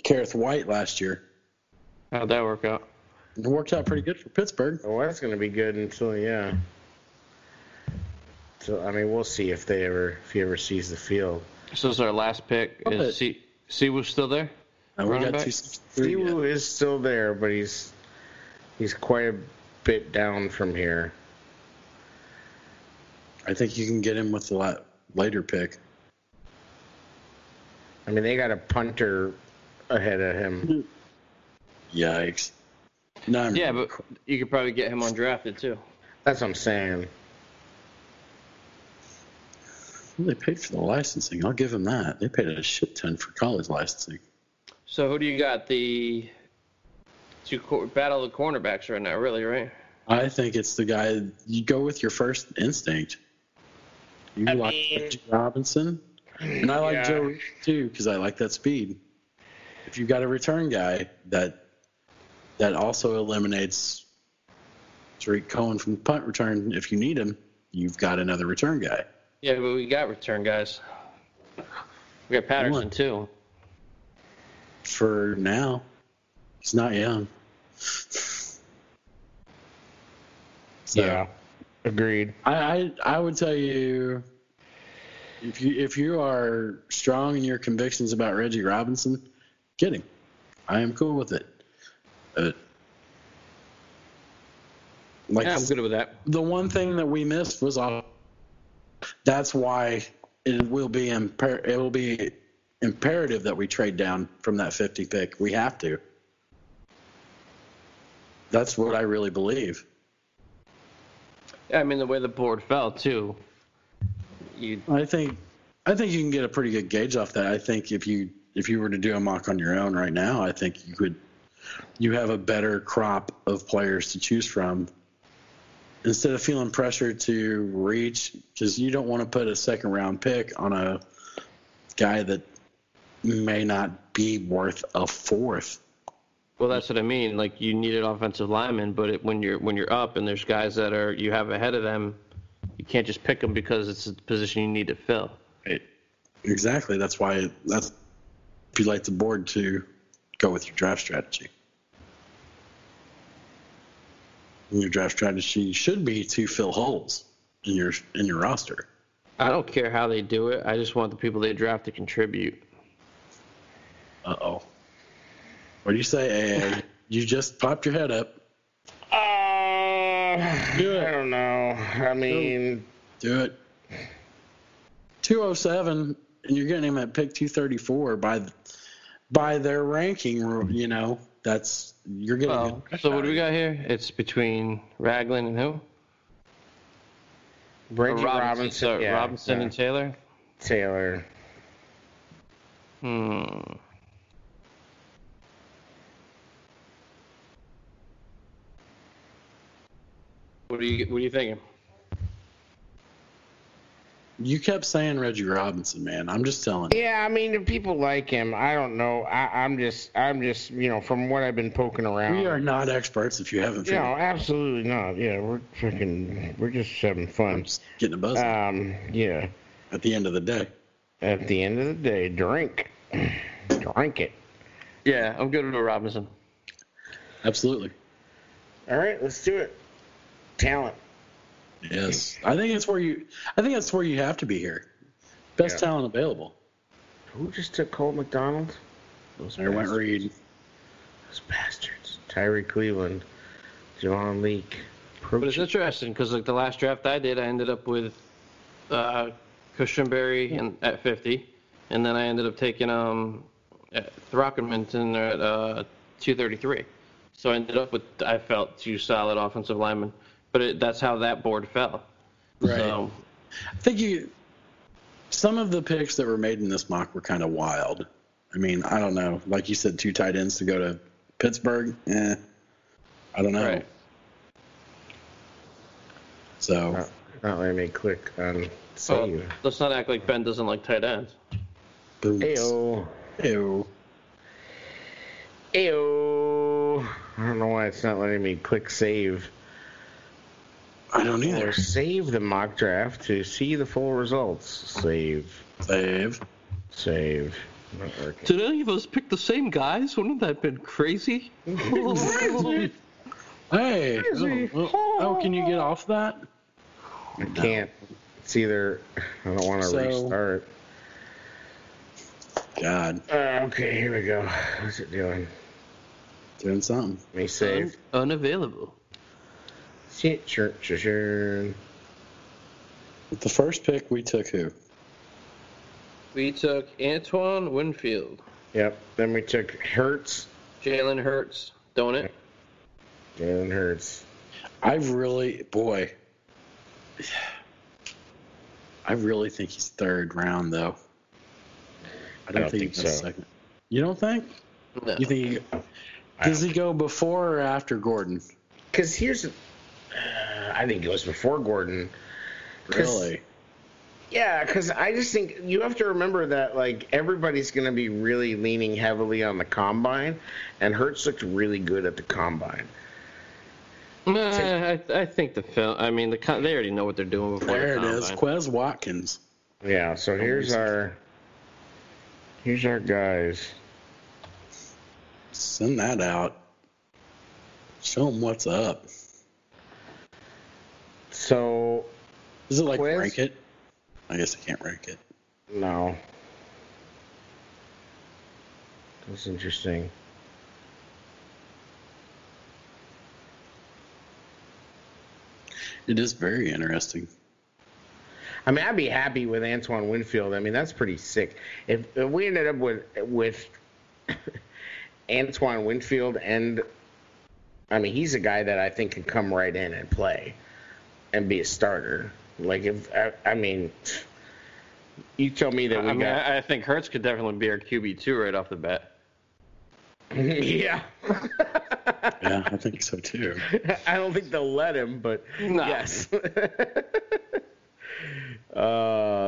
Kerrith Whyte last year.
How'd that work out?
It worked out pretty good for Pittsburgh.
Well, that's going to be good until yeah. So I mean, we'll see if they ever if he ever sees the field.
So this is our last pick.
Love it.
Is C Sewo still there?
And we got
back?
two sixty-three. yet.
Sewo is still there, but he's he's quite a bit down from here.
I think you can get him with a la- later pick.
I mean, they got a punter ahead of him. Hmm.
Yikes. No, I'm-
Yeah, but you could probably get him undrafted too.
That's what I'm saying.
Well, they paid for the licensing. I'll give them that. They paid a shit ton for college licensing.
So who do you got? The two cor- battle of the cornerbacks right now, really, right?
I think it's the guy you go with your first instinct. You
I
like
mean-
Robinson, and I like
Yeah.
Joe too because I like that speed. If you've got a return guy that that also eliminates Tarik Cohen from punt return, if you need him, you've got another return guy.
Yeah, but we got return guys. We got Patterson
One.
too.
For now, he's not young. So,
Yeah, agreed.
I, I I would tell you if you if you are strong in your convictions about Reggie Robinson, get him. I am cool with it. Uh, like
Yeah, I'm good with that.
the one thing that we missed was off. That's why it will be imper- it will be imperative that we trade down from that 50 pick. We have to. That's what I really believe.
I mean, the way the board fell too. You
I think I think you can get a pretty good gauge off that. I think if you if you were to do a mock on your own right now, I think you could you have a better crop of players to choose from instead of feeling pressure to reach because you don't want to put a second round pick on a guy that may not be worth a fourth.
well, that's what I mean. Like you need an offensive lineman, but it, when you're when you're up and there's guys that are you have ahead of them, you can't just pick them because it's a position you need to fill. Right.
Exactly. That's why that's if you like the board to go with your draft strategy. And your draft strategy should be to fill holes in your in your roster.
I don't care how they do it. I just want the people they draft to contribute.
Uh oh. What do you say, AA? you just popped your head up.
Uh,
Do it.
I don't know. I mean,
Do it. 207, and you're getting him at pick 234 by by their ranking. rule, You know, that's you're getting.
Well,
good
so what do we got here? It's between Ragland and who?
Reggie
Or
Robinson,
so
yeah,
Robinson
yeah.
and Taylor.
Taylor.
Hmm. What are you What are you thinking?
You kept saying Reggie Robinson, man. I'm just telling you.
Yeah, I mean, if people like him, I don't know. I, I'm just, I'm just, you know, from what I've been poking around.
We are not experts if you haven't
You
figured
know, absolutely not. Yeah, we're freaking, we're just having fun.
just getting a buzz
Um, yeah.
at the end of the day.
At the end of the day, drink, drink it.
Yeah, I'm good with Robinson.
Absolutely.
All right, let's do it. Talent.
Yes. I think it's where you I think that's where you have to be here. Best
Yeah.
talent available.
Who just took Colt McDonald? Those
There went
bastards.
Reed.
Those bastards. Tyree Cleveland, John Leake.
But it's interesting because like the last draft I did, I ended up with uh, Cushenberry and at 50, and then I ended up taking um at Throckmorton at uh, 233. So I ended up with I felt two solid offensive linemen, but it, that's how that board fell.
Right.
So
I think you some of the picks that were made in this mock were kind of wild. I mean, I don't know. Like you said, two tight ends to go to Pittsburgh, eh, I don't know.
Right.
So
Not letting me click on
Well,
save.
let's not act like Ben doesn't like tight ends.
boots.
Ayo.
Ew.
Ayo. I don't know why it's not letting me click save.
I don't
Or
either.
save the mock draft to see the full results. Save.
Save.
Save. Not working.
Did any of us pick the same guys? Wouldn't that have been crazy?
Hey. Oh, oh, oh, can you get off that?
I can't. It's either I don't want to
So-
restart.
God,
Uh, okay, here we go. What's it doing?
doing something.
Let me save.
Unavailable.
Shit, sure, sure, sure.
With the first pick, we took who?
We took Antoine Winfield,
Yep. Then we took Hurts.
Jalen Hurts, don't it?
Jalen Hurts.
I really, boy, I really think he's third round though. I don't,
don't
think,
think
he's
so.
second. You don't think?
No.
You think? He, does he go before or after Gordon?
Because here's, uh, I think it was before Gordon. 'Cause-
Really?
Yeah, because I just think you have to remember that like everybody's going to be really leaning heavily on the combine, and Hurts looked really good at the combine.
Nah, I, I think the film. I mean, the they already know what they're doing before
There it
the
is.
combine.
Quez Watkins.
Yeah. So here's our, here's our guys.
Send that out. Show them what's up.
So
Is it like
Quiz?
rank it? I guess I can't rank it.
no, that's interesting.
It is very interesting.
I mean, I'd be happy with Antoine Winfield. I mean, that's pretty sick. If, if we ended up with with Antoine Winfield, and I mean, he's a guy that I think can come right in and play and be a starter. Like, if I, I mean, you tell me that we
I mean,
got,
I, I think Hurts could definitely be our QB two right off the bat.
yeah.
Yeah, I think so too.
I don't think they'll let him, but
No.
yes. uh,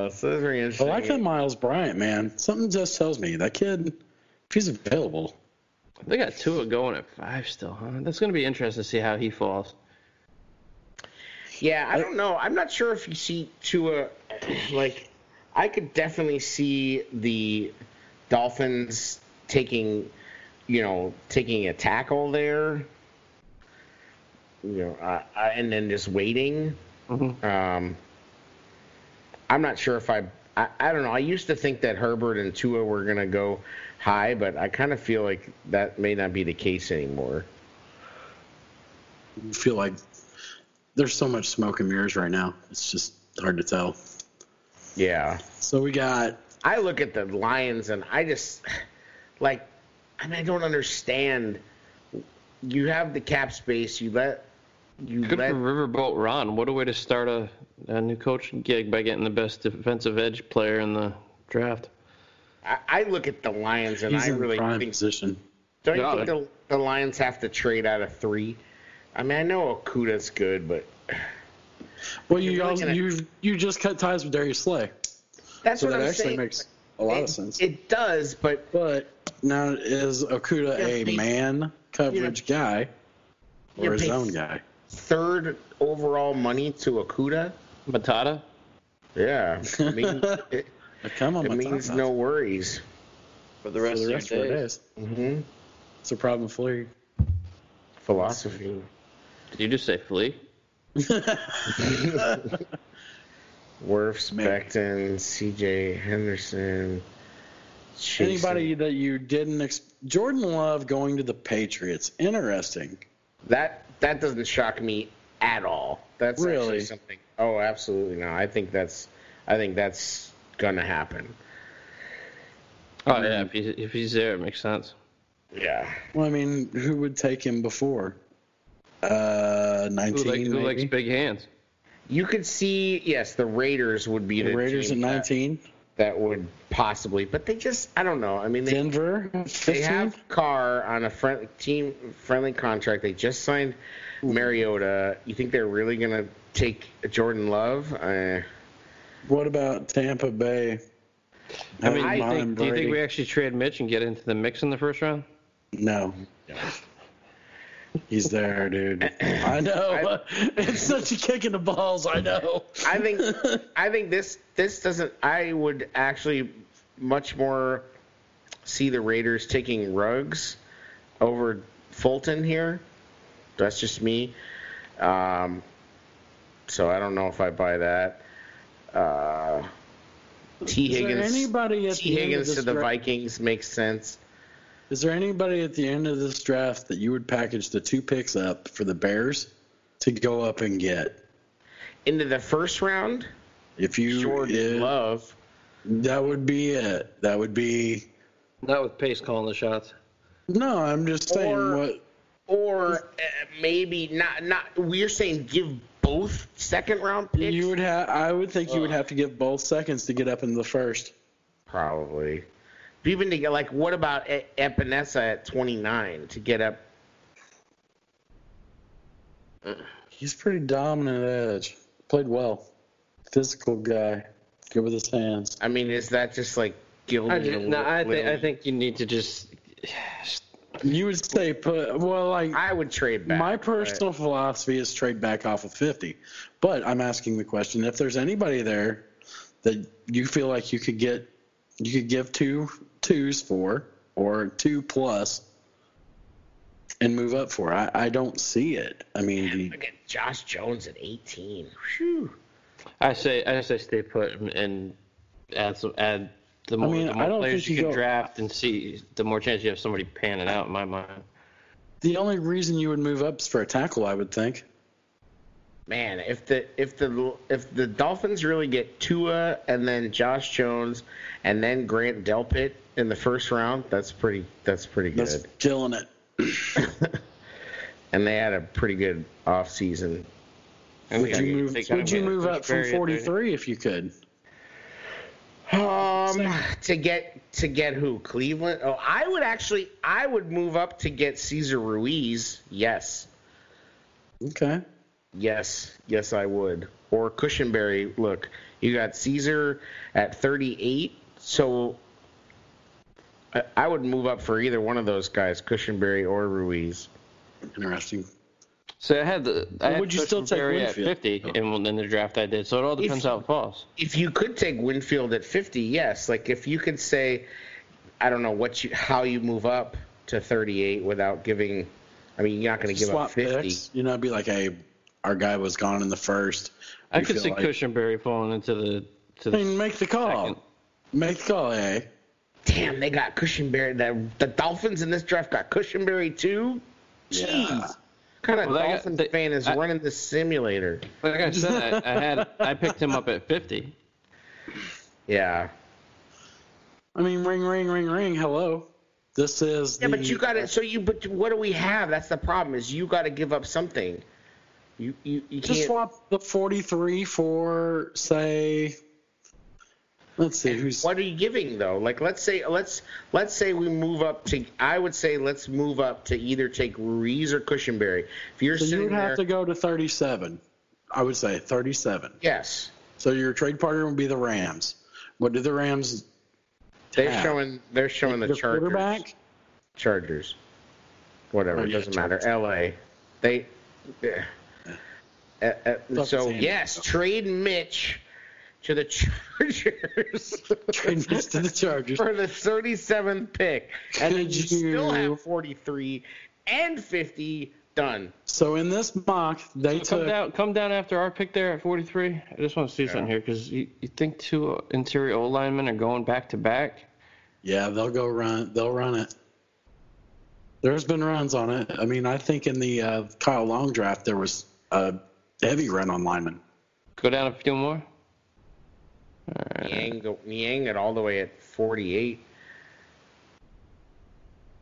so that's very
I like that Miles Bryant, man. Something just tells me that kid, if he's available,
They got Tua going at five still, huh? That's going to be interesting to see how he falls.
Yeah, I don't know. I'm not sure if you see Tua. Like, I could definitely see the Dolphins taking, you know, taking a tackle there. You know, and then just waiting.
Mhm.
Um, I'm not sure if I, I. I don't know. I used to think that Herbert and Tua were gonna go high, but I kind of feel like that may not be the case anymore.
I feel like there's so much smoke and mirrors right now. It's just hard to tell.
Yeah.
So we got
I look at the Lions and I just like I mean I don't understand. You have the cap space. You let you
Good
let
for Riverboat Ron. What a way to start a, a new coaching gig by getting the best defensive edge player in the draft.
I, I look at the Lions and
he's
I
in
really
prime
think
position.
don't you
Yeah.
think the, the Lions have to trade out of three? I mean I know Okudah's good, but
Well,
You're really
also,
gonna-
you you just cut ties with Darius Slay,
that's
so
what
that
I'm
actually
saying.
makes a lot
it,
of sense.
It does, but
but now is
Okudah
a
they-
man coverage guy or
Yeah,
a zone guy?
third overall money to Okudah.
Matata?
Yeah, I mean it,
Come on,
it
my
means no worries.
For the
for
rest,
the
of,
rest
your
of our
days.
days.
hmm
It's a problem for you.
Philosophy.
Did you just say flea?
Worf,
Man.
Becton, C.J. Henderson. Chaisson.
Anybody that you didn't ex- Jordan Love going to the Patriots? Interesting.
that that doesn't shock me at all. That's
Really?
something. Oh, absolutely no. I think that's I think that's gonna happen.
Oh, yeah. Um, if, he, if he's there, it makes sense.
Yeah.
Well, I mean, who would take him before? Uh,
Who,
nineteen.
like, who likes big hands?
You could see yes, the Raiders would be the,
the Raiders at
team that-
nineteen.
that would possibly, but they just I don't know. I mean, they
Denver,
they have Carr on a friend, team friendly contract. They just signed Mariota. You think they're really gonna take Jordan Love? Uh,
What about Tampa Bay?
I mean,
Having
do you, think, do you think we actually trade Mitch and get into the mix in the first round?
No. He's there, dude. I know. it's such a kick in the balls. I know.
I think I think this this doesn't. I would actually much more see the Raiders taking Ruggs over Fulton here. That's just me. Um, so I don't know if I buy that. Uh, T Higgins.
anybody at
T
the end of
Higgins
this
to the
dra-
Vikings makes sense.
Is there anybody at the end of this draft that you would package the two picks up for the Bears to go up and get?
Into the first round,
If you
Jordan
yeah,
Love.
that would be it. That would be
Not with Pace calling the shots.
no. I'm just saying
Or-
what.
Or uh, maybe not. Not we're saying give both second round picks.
You would have. I would think you would have to give both seconds to get up in the first.
Probably. Even to get like, what about Epenesa at 29 to get up?
He's pretty dominant edge. Played well. Physical guy. Good with his hands.
I mean, is that just like gilding
I, just, no, I think? I think you need to just.
You would say put. Well, like
I would trade back.
my
but-
personal philosophy is trade back off of 50. But I'm asking the question: if there's anybody there that you feel like you could get, you could give two twos for or two plus, and move up for. I, I don't see it. I mean, the,
Look at Josh Jones at 18. Whew.
I say I say stay put and- and add some add the more,
mean,
the
I
more
don't
players
think
you
you
can
go-
draft and see, the more chance you have somebody panning out. In my mind,
the only reason you would move up is for a tackle, I would think.
Man, if the if the if the Dolphins really get Tua and then Josh Jones and then Grant Delpit in the first round, that's pretty that's pretty good.
That's killing it.
and they had a pretty good off season.
And
Would you move? Would you move up from
Bushbury at 30.
43 if you could?
Um, to get to get who? Cleveland? Oh, I would actually I would move up to get Cesar Ruiz. Yes,
Okay.
Yes, yes, I would. Or Cushenberry. Look, you got Cesar at 38, so I, I would move up for either one of those guys, Cushenberry or Ruiz.
Interesting.
So I had the. I had
would you still take
Cushenberry at
Winfield?
50 in, in the draft I did. So it all depends how it falls.
If you could take Winfield at 50, yes. Like if you could say, I don't know what you how you move up to 38 without giving. I mean, you're not going to give up 50.
picks. You know, it'd be like, hey, our guy was gone in the first.
I
We
could see
like-
Cushenberry falling into the to
I mean, make the call.
second.
Make the call, eh?
Damn, they got Cushenberry. The, the Dolphins in this draft got Cushenberry too. Jeez,
Yeah.
what kind of
Well, they got- they-
fan is
I-
running this simulator?
Like I said, I, I had I picked him up at 50.
Yeah,
I mean, ring, ring, ring, ring. Hello. This is.
yeah,
the,
but you got it. So you, but what do we have? That's the problem. Is you got to give up something. You you you
Just
can't.
swap the 43 for, say. Let's see who's.
What are you giving though? Like let's say let's let's say we move up to I would say let's move up to either take Ruiz or Cushenberry. If you're
So you would
there,
have to go to 37. I would say 37.
yes,
So your trade partner would be the Rams. What do the Rams?
they're
have?
showing they're showing the
Their
Chargers.
quarterback.
Chargers. Whatever,
Oh,
it doesn't matter. L.A. They. yeah. Uh, uh, so
to say.
yes, trade Mitch to the Chargers
Trade this to the Chargers.
for the 37th pick, and then
Could
you still have 43 and 50 done.
So in this mock, they
Come
took.
down, come down after our pick there at 43. I just want to see something here because you, you think two interior O linemen are going back to back.
Yeah, they'll go run. They'll run it. There's been runs on it. I mean, I think in the uh, Kyle Long draft there was a heavy run on linemen.
Go down a few more. All right.
Niang, go, Niang at all the way at 48.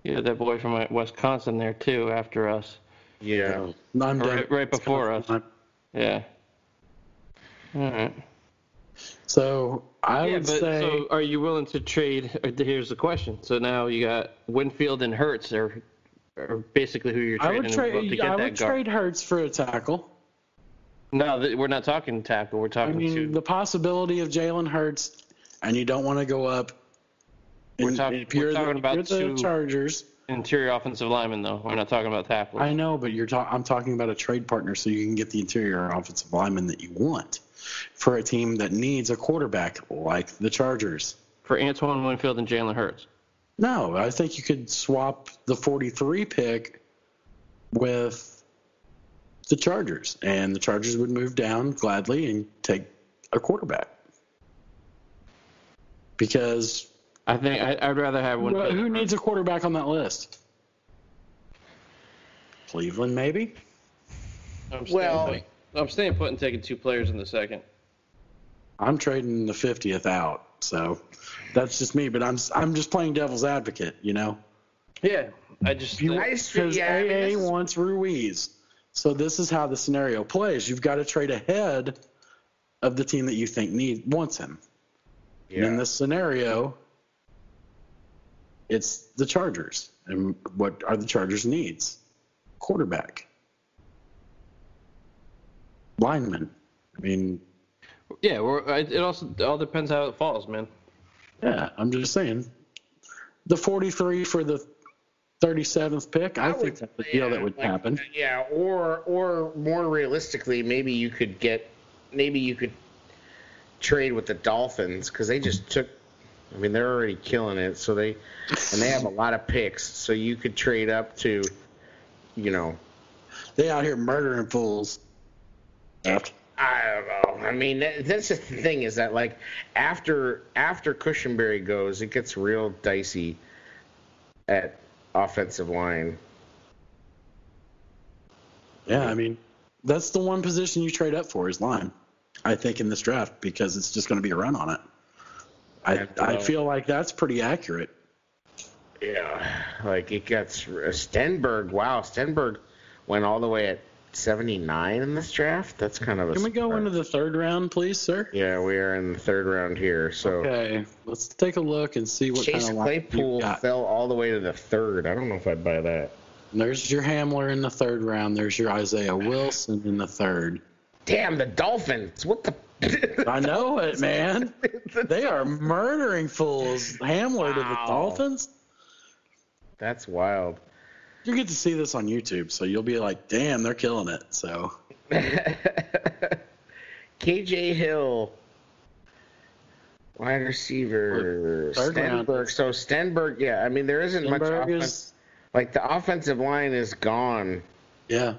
Yeah, that boy from uh, Wisconsin there too after us.
Yeah.
I'm
Right- right before us. Yeah. All right.
So I
yeah,
would
but
say
so are you willing to trade? Here's the question. So now you got Winfield and Hurts, are, are basically who you're
I
trading
would
to
trade.
get
I
that
would
guard.
trade Hurts for a tackle.
No, th- we're not talking tackle. We're talking.
I
talking
mean,
to.
the possibility of Jalen Hurts, and you don't want to go up.
We're
and-
talking-
if you're
we're talking
if
about
the
two-
Chargers.
Interior offensive lineman, though. We're not talking about tackle.
I know, but you're ta- I'm talking about a trade partner, so you can get the interior offensive lineman that you want for a team that needs a quarterback like the Chargers.
For Antoine Winfield and Jalen Hurts.
No, I think you could swap the 43 pick with the Chargers, and the Chargers would move down gladly and take a quarterback. Because
I think I, I'd rather have
well, who needs a quarterback on that list? Cleveland, maybe.
I'm
Well-
put. I'm staying put and taking two players in the second.
I'm trading the 50th out, so that's just me. But I'm I'm just playing devil's advocate, you know.
Yeah, I just.
I just feel-
Because
yeah, I mean,
AA wants Ruiz. So this is how the scenario plays. You've got to trade ahead of the team that you think need wants him. And in this scenario, it's the Chargers. And what are the Chargers' needs? Quarterback. Lineman. I mean,
Yeah, we're, it also it all depends how it falls, man.
yeah, I'm just saying. The 43 for the 37th pick, I, think
would-
that's the deal that would
like,
happen.
Yeah, or or more realistically, maybe you could get, maybe you could trade with the Dolphins because they just took. I mean, they're already killing it, so they and they have a lot of picks, so you could trade up to, you know,
They out here murdering fools.
I don't know. I mean, that, that's the thing is that like after after Cushenberry goes, it gets real dicey at offensive line.
Yeah, I mean, that's the one position you trade up for is line. I think in this draft because it's just going to be a run on it. I I
uh,
feel like that's pretty accurate.
Yeah, like it gets Stenberg. Wow, Stenberg went all the way at 79 in this draft. That's kind of a.
Can we go
surprise.
into the third round, please, sir?
Yeah, we are in the third round here. So
Okay, let's take a look and see what
Chase
kind of
Claypool fell all the way to the third. I don't know if I'd buy that.
There's your Hamler in the third round. There's your Isaiah Wilson in the third.
Damn the Dolphins! What the?
I know it, man. They are murdering fools. Hamler to the Dolphins.
That's wild.
You get to see this on YouTube, so you'll be like, "Damn, they're killing it." So
KJ Hill, wide receiver. Stenberg. So Stenberg, yeah. I mean, there isn't much offense.
is,
Like the offensive line is gone.
yeah.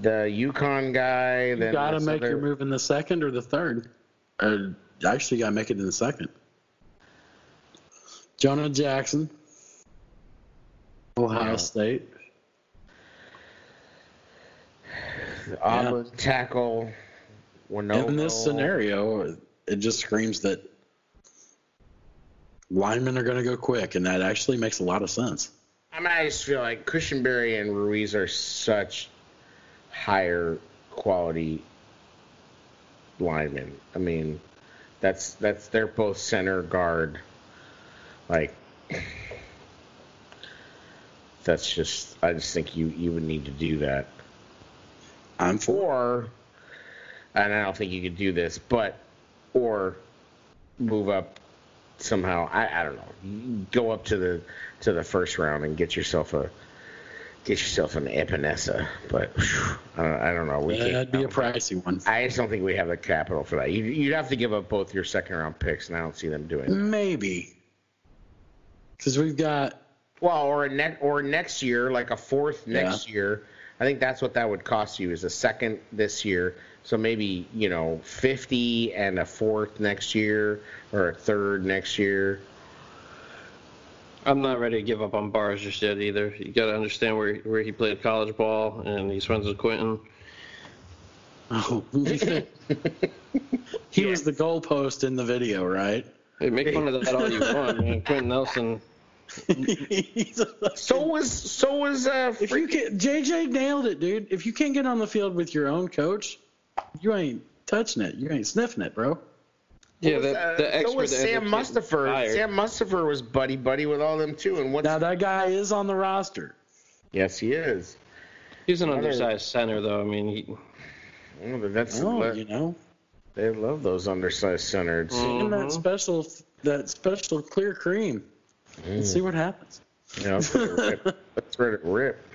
The UConn guy.
You
then
got to make
other-
your move in the second or the third. Or actually, you got to make it in the second. Jonah Jackson, Ohio
Yeah.
State.
Auburn tackle. Wanogho.
In this scenario, it just screams that linemen are going to go quick, and that actually makes a lot of sense.
I mean, I just feel like Cushenberry and Ruiz are such higher quality linemen. I mean, that's that's they're both center guard. Like, that's just I just think you you would need to do that.
I'm for.
And I don't think you could do this, but or move up somehow. I, I don't know. Go up to the to the first round and get yourself a get yourself an Epenesa. But whew, I don't, I don't know. We can't-
That'd be a pricey one.
I just don't think we have the capital for that. You, you'd have to give up both your second round picks, and I don't see them doing. it.
Maybe. Because we've got
Well, or a ne- or next year, like a fourth next year. I think that's what that would cost you is a second this year. So maybe you know fifty and a fourth next year, or a third next year.
I'm not ready to give up on Bars just yet either. You got to understand where where he played college ball, and he's friends with Quentin.
Oh, he was the goalpost in the video, right?
Hey, make fun of that all you want, man. Quentin Nelson.
He's a-
So was so was uh.
if you can, JJ nailed it, dude. If you can't get on the field with your own coach, you ain't touching it. You ain't sniffing it, bro.
Yeah,
was,
the,
uh,
the
so
expert
was Sam
ends up getting Mustipher.
Sam Mustipher was buddy buddy with all them too. And what's
Now that guy is on the roster.
yes, he is.
He's an undersized center, though. I mean, he,
Oh, but that's
Oh, you know,
they love those undersized centers.
and that special that special clear cream. Let's see what happens.
Yeah, let's let it rip. Let's let it rip.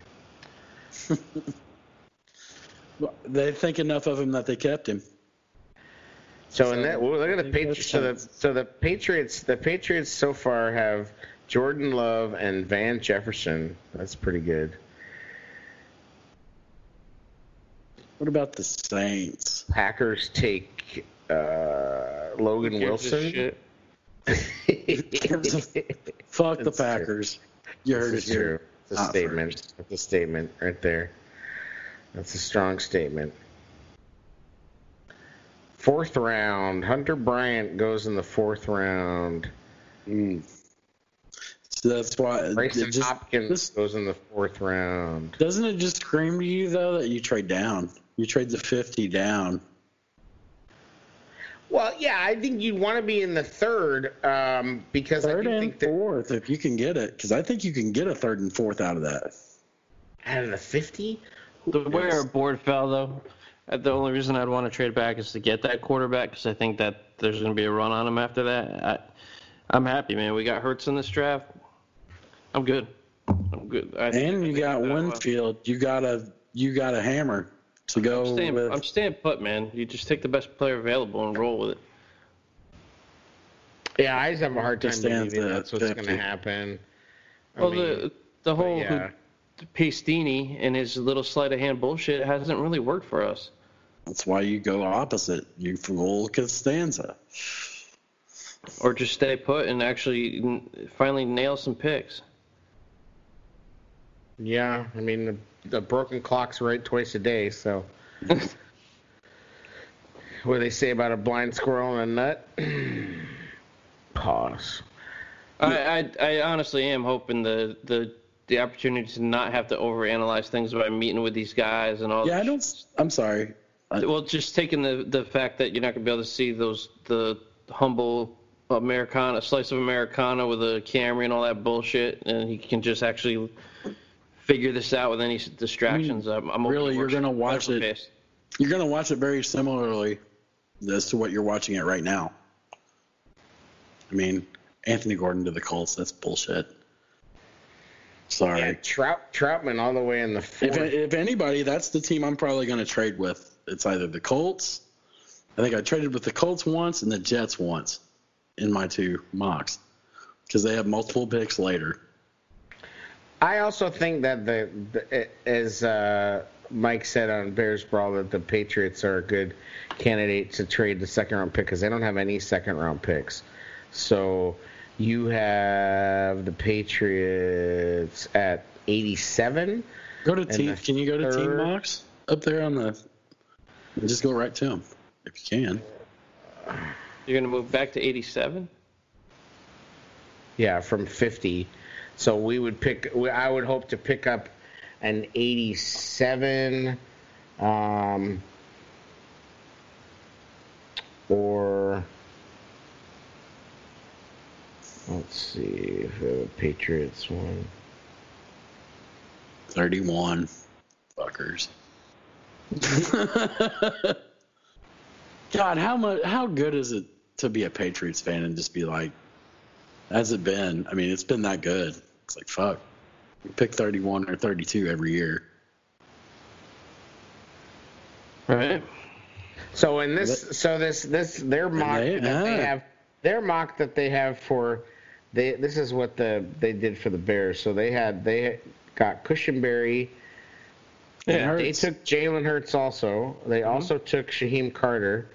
Well, They think enough of him that they kept him.
So in that, well, look at the Patriots. So the so the Patriots, the Patriots so far have Jordan Love and Van Jefferson. That's pretty good.
What about the Saints?
Packers take uh, Logan
Who gives
Wilson.
Shit?
Fuck the
It's true.
Packers. You heard
This
it
is
here.
true. It's a
Not
statement.
first.
That's a statement right there. That's a strong statement. Fourth round. Hunter Bryant goes in the fourth round.
Mm. So that's why. it
Brycen
just-
Hopkins
this-
goes in the fourth round.
doesn't it just scream to you though that you trade down? You trade the fifty down.
Well, yeah, I think you'd want to be in the third um, because I
Third
do
and
think that
fourth, if you can get it, because I think you can get a third and fourth out of that.
out of the fifty,
The way our board fell, though, uh, the only reason I'd want to trade back is to get that quarterback because I think that there's going to be a run on him after that. I, I'm happy, man. We got Hurts in this draft. I'm good. I'm good. I,
And you got
that, uh,
Winfield. You got a you got a hammer to go
I'm staying,
with.
I'm staying put, man. You just take the best player available and roll with it.
yeah, I just have a hard time
Understands
believing that's what's going to happen. I
Well,
mean,
the the whole
yeah.
Pastini and his little sleight of hand bullshit hasn't really worked for us.
That's why you go opposite. You fool Costanza.
Or just stay put and actually finally nail some picks.
yeah, I mean the, the broken clock's right twice a day. So, what do they say about a blind squirrel and a nut? Pause.
I, I I honestly am hoping the the the opportunity to not have to overanalyze things by meeting with these guys and all.
Yeah, I don't. I'm sorry. I,
Well, just taking the the fact that you're not gonna be able to see those the humble Americana slice of Americana with a camera and all that bullshit, and he can just actually figure this out with any distractions. I'm, I'm
really, you're gonna watch it-
Pace.
you're gonna watch it very similarly as to what you're watching it right now. I mean, Anthony Gordon to the Colts. That's bullshit. Sorry.
Yeah, Trout Troutman all the way in the fourth.
If, if anybody, that's the team I'm probably going to trade with. It's either the Colts. I think I traded with the Colts once and the Jets once in my two mocks because they have multiple picks later.
I also think that the, the as uh, Mike said on Bears Brawl that the Patriots are a good candidate to trade the second round pick because they don't have any second round picks. So you have the Patriots at 87.
Go to team. Can you go to team box up there on the? Just go right to them if you can.
You're gonna move back to 87.
Yeah, from 50. So we would pick. I would hope to pick up an 87, um, or let's see if the Patriots one.
Thirty-one, fuckers. God, how much? How good is it to be a Patriots fan and just be like, has it been? I mean, it's been that good. It's like fuck. We pick thirty-one or thirty-two every year.
Right.
So in this, so this this their mock
they-
that they
ah.
have, their mock that they have for, they this is what the they did for the Bears. So they had they got Cushenberry.
Yeah.
They took Jalen Hurts also. They also took Shyheim Carter.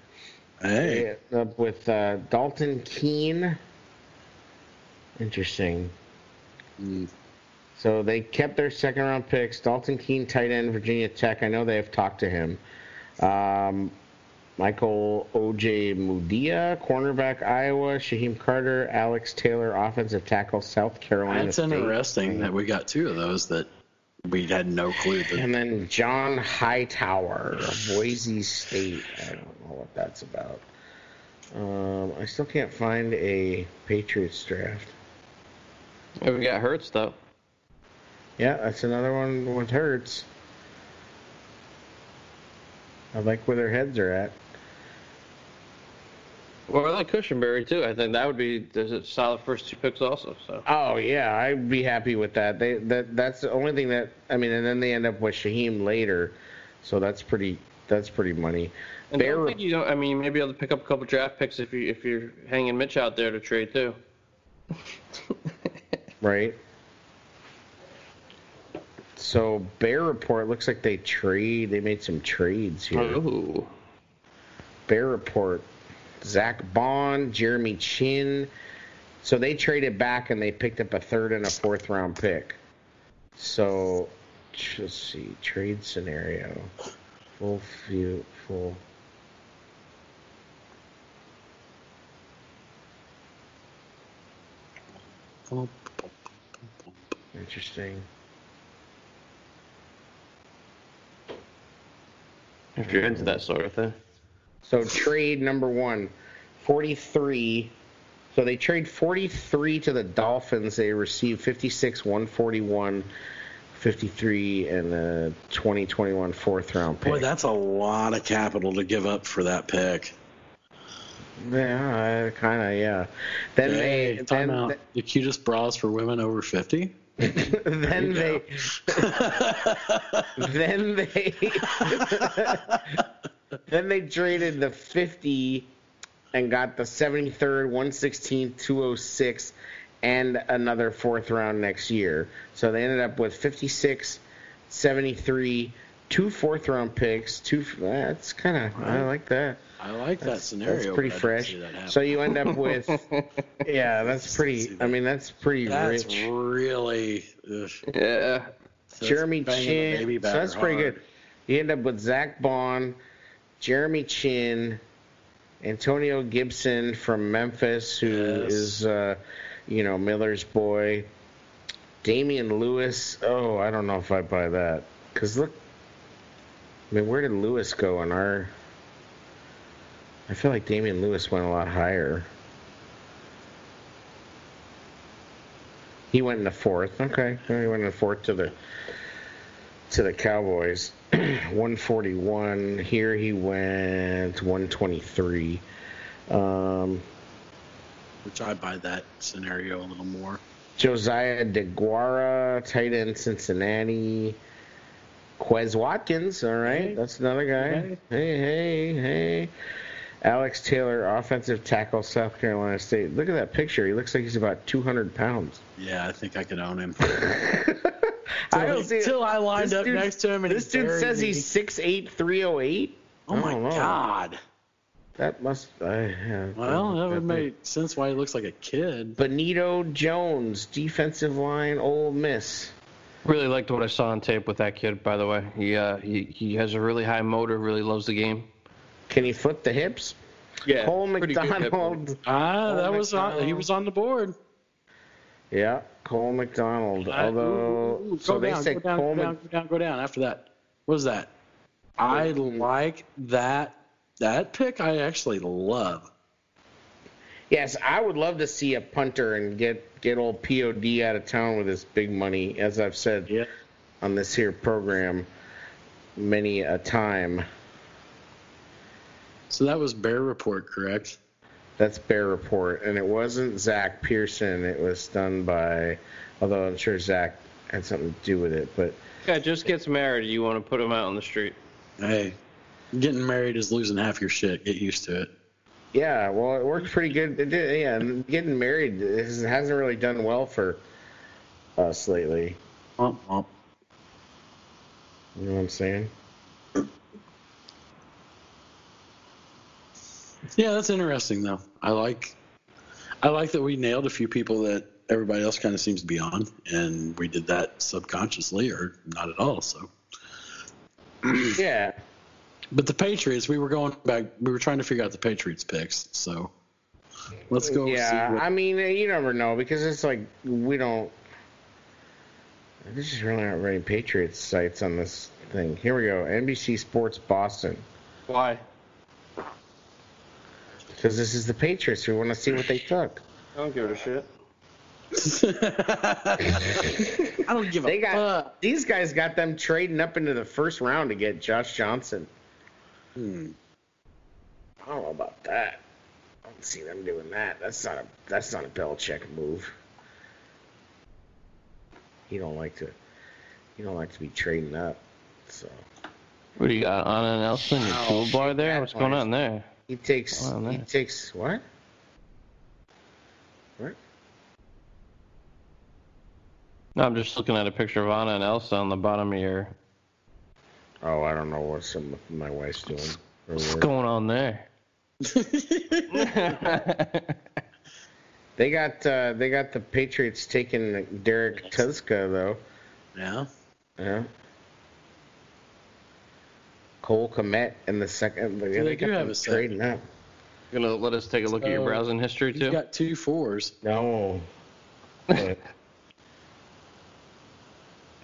Hey,
They, up with uh, Dalton Keene. Interesting.
Mm.
So they kept their second round picks. Dalton Keene, tight end, Virginia Tech. I know they have talked to him. Um, Michael Ojemudia, cornerback, Iowa. Shyheim Carter, Alex Taylor, offensive tackle, South Carolina.
that's
State.
interesting that we got two of those that we had no clue. That,
And then John Hightower, of Boise State. I don't know what that's about. Um, I still can't find a Patriots draft.
Yeah, we got Hurts though.
Yeah, that's another one with Hurts. I like where their heads are at.
Well, I like Cushenberry too. I think that would be there's a solid first two picks also. So
Oh yeah, I'd be happy with that. They that that's the only thing that I mean, and then they end up with Shyheim later, so that's pretty that's pretty money.
and
Bear-
don't think you don't. I mean, maybe able to pick up a couple draft picks if you if you're hanging Mitch out there to trade too.
right? So Bear Report looks like they trade. They made some trades here.
Ooh.
Bear Report, Zack Baun, Jeremy Chinn. So they traded back and they picked up a third and a fourth round pick. So let's see, trade scenario, full view, full. Interesting.
If you're into that sort of thing.
So trade number one, 43. So they trade 43 to the Dolphins. They receive 56, 141, 53, and a 2021 fourth round pick.
Boy, that's a lot of capital to give up for that pick.
yeah, kind of, yeah. Then
Hey,
they,
time
then,
out. The cutest bras for women over 50?
then they, then they, then they traded the 50 and got the 73rd, 116th, 206, and another fourth round next year. So they ended up with 56, 73, two fourth round picks. Two. That's kind of. I like that.
I like that scenario.
That's pretty
but I didn't
fresh.
that.
So you end up with. Yeah, that's pretty. I mean, that's pretty
That's
rich.
really. Ugh.
Yeah.
That's
Jeremy
Chinn.
So
batter
that's pretty good. You end up with Zack Baun, Jeremy Chinn, Antonio Gibson from Memphis, who
Yes.
is, uh, you know, Miller's boy. Damien Lewis. Oh, I don't know if I buy that. Because look, I mean, where did Lewis go in our. I feel like Damien Lewis went a lot higher. He went in the fourth. Okay, he went in the fourth to the to the Cowboys. 141. Here he went 123. Um,
Which I buy that scenario a little more.
Josiah DeGuara, tight end Cincinnati. Quez Watkins, all right,
Hey.
that's another guy. Hey, hey, hey. Alex Taylor, offensive tackle, South Carolina State. Look at that picture. He looks like he's about 200 pounds.
Yeah, I think I could own him.
I don't see
Till I lined up
dude-
next to him and
This dude says
me.
he's 6'8", 308.
Oh my
know.
god.
That must. I yeah,
Well, that would make sense why he looks like a kid.
Benito Jones, defensive line, Ole Miss.
Really liked what I saw on tape with that kid. By the way, he uh, he he has a really high motor. Really loves the game.
Can he flip the hips?
Yeah.
Cole
pretty good hip
McDonald.
Ah, that was on, he was on the board.
Yeah, Cole McDonald.
I-
Although,
ooh, ooh, ooh,
so
go
they
down,
say
go down,
Cole
go down,
Mc-
go down, go down. After that, what was that? I like that that pick. I actually love.
Yes, I would love to see a punter and get get old Pod out of town with his big money, as I've said
Yeah.
on this here program many a time.
So that was Bear Report, correct?
That's Bear Report, and it wasn't Zach Pearson. It was done by, although I'm sure Zach had something to do with it. But
Guy just gets married. You want to put him out on the street?
Hey, getting married is losing half your shit. Get used to it.
Yeah, well, it worked pretty good. It did, yeah, getting married hasn't really done well for us lately. You know what I'm saying?
Yeah, that's interesting though. I like, I like that we nailed a few people that everybody else kind of seems to be on, and we did that subconsciously or not at all. So,
Yeah.
But the Patriots, we were going back. We were trying to figure out the Patriots picks. So, let's go.
Yeah,
see what,
I mean, you never know because it's like we don't. There's just really not very Patriots sites on this thing. Here we go. NBC Sports Boston.
Why?
because this is the Patriots. We want to see what they took.
I don't give a shit.
I don't give a
They got
fuck.
these guys got them trading up into the first round to get Josh Johnson.
Hmm.
I don't know about that. I don't see them doing that. That's not a that's not a Belichick move. He don't like to he don't like to be trading up. So
What do you got, Anna Nelson? Your
Oh,
toolbar there? What's going on there?
he takes he takes what? What?
No, I'm just looking at a picture of Anna and Elsa on the bottom of your.
Oh, I don't know what some my wife's doing. Or
What's
what.
going on there?
They got uh, they got the Patriots taking Derek Tuszka though.
Yeah.
Yeah. Cole Kmet in the second.
they
they
do have
them
a second.
trading up.
Gonna let us take a look at your browsing history
He's
too.
got two fours.
No.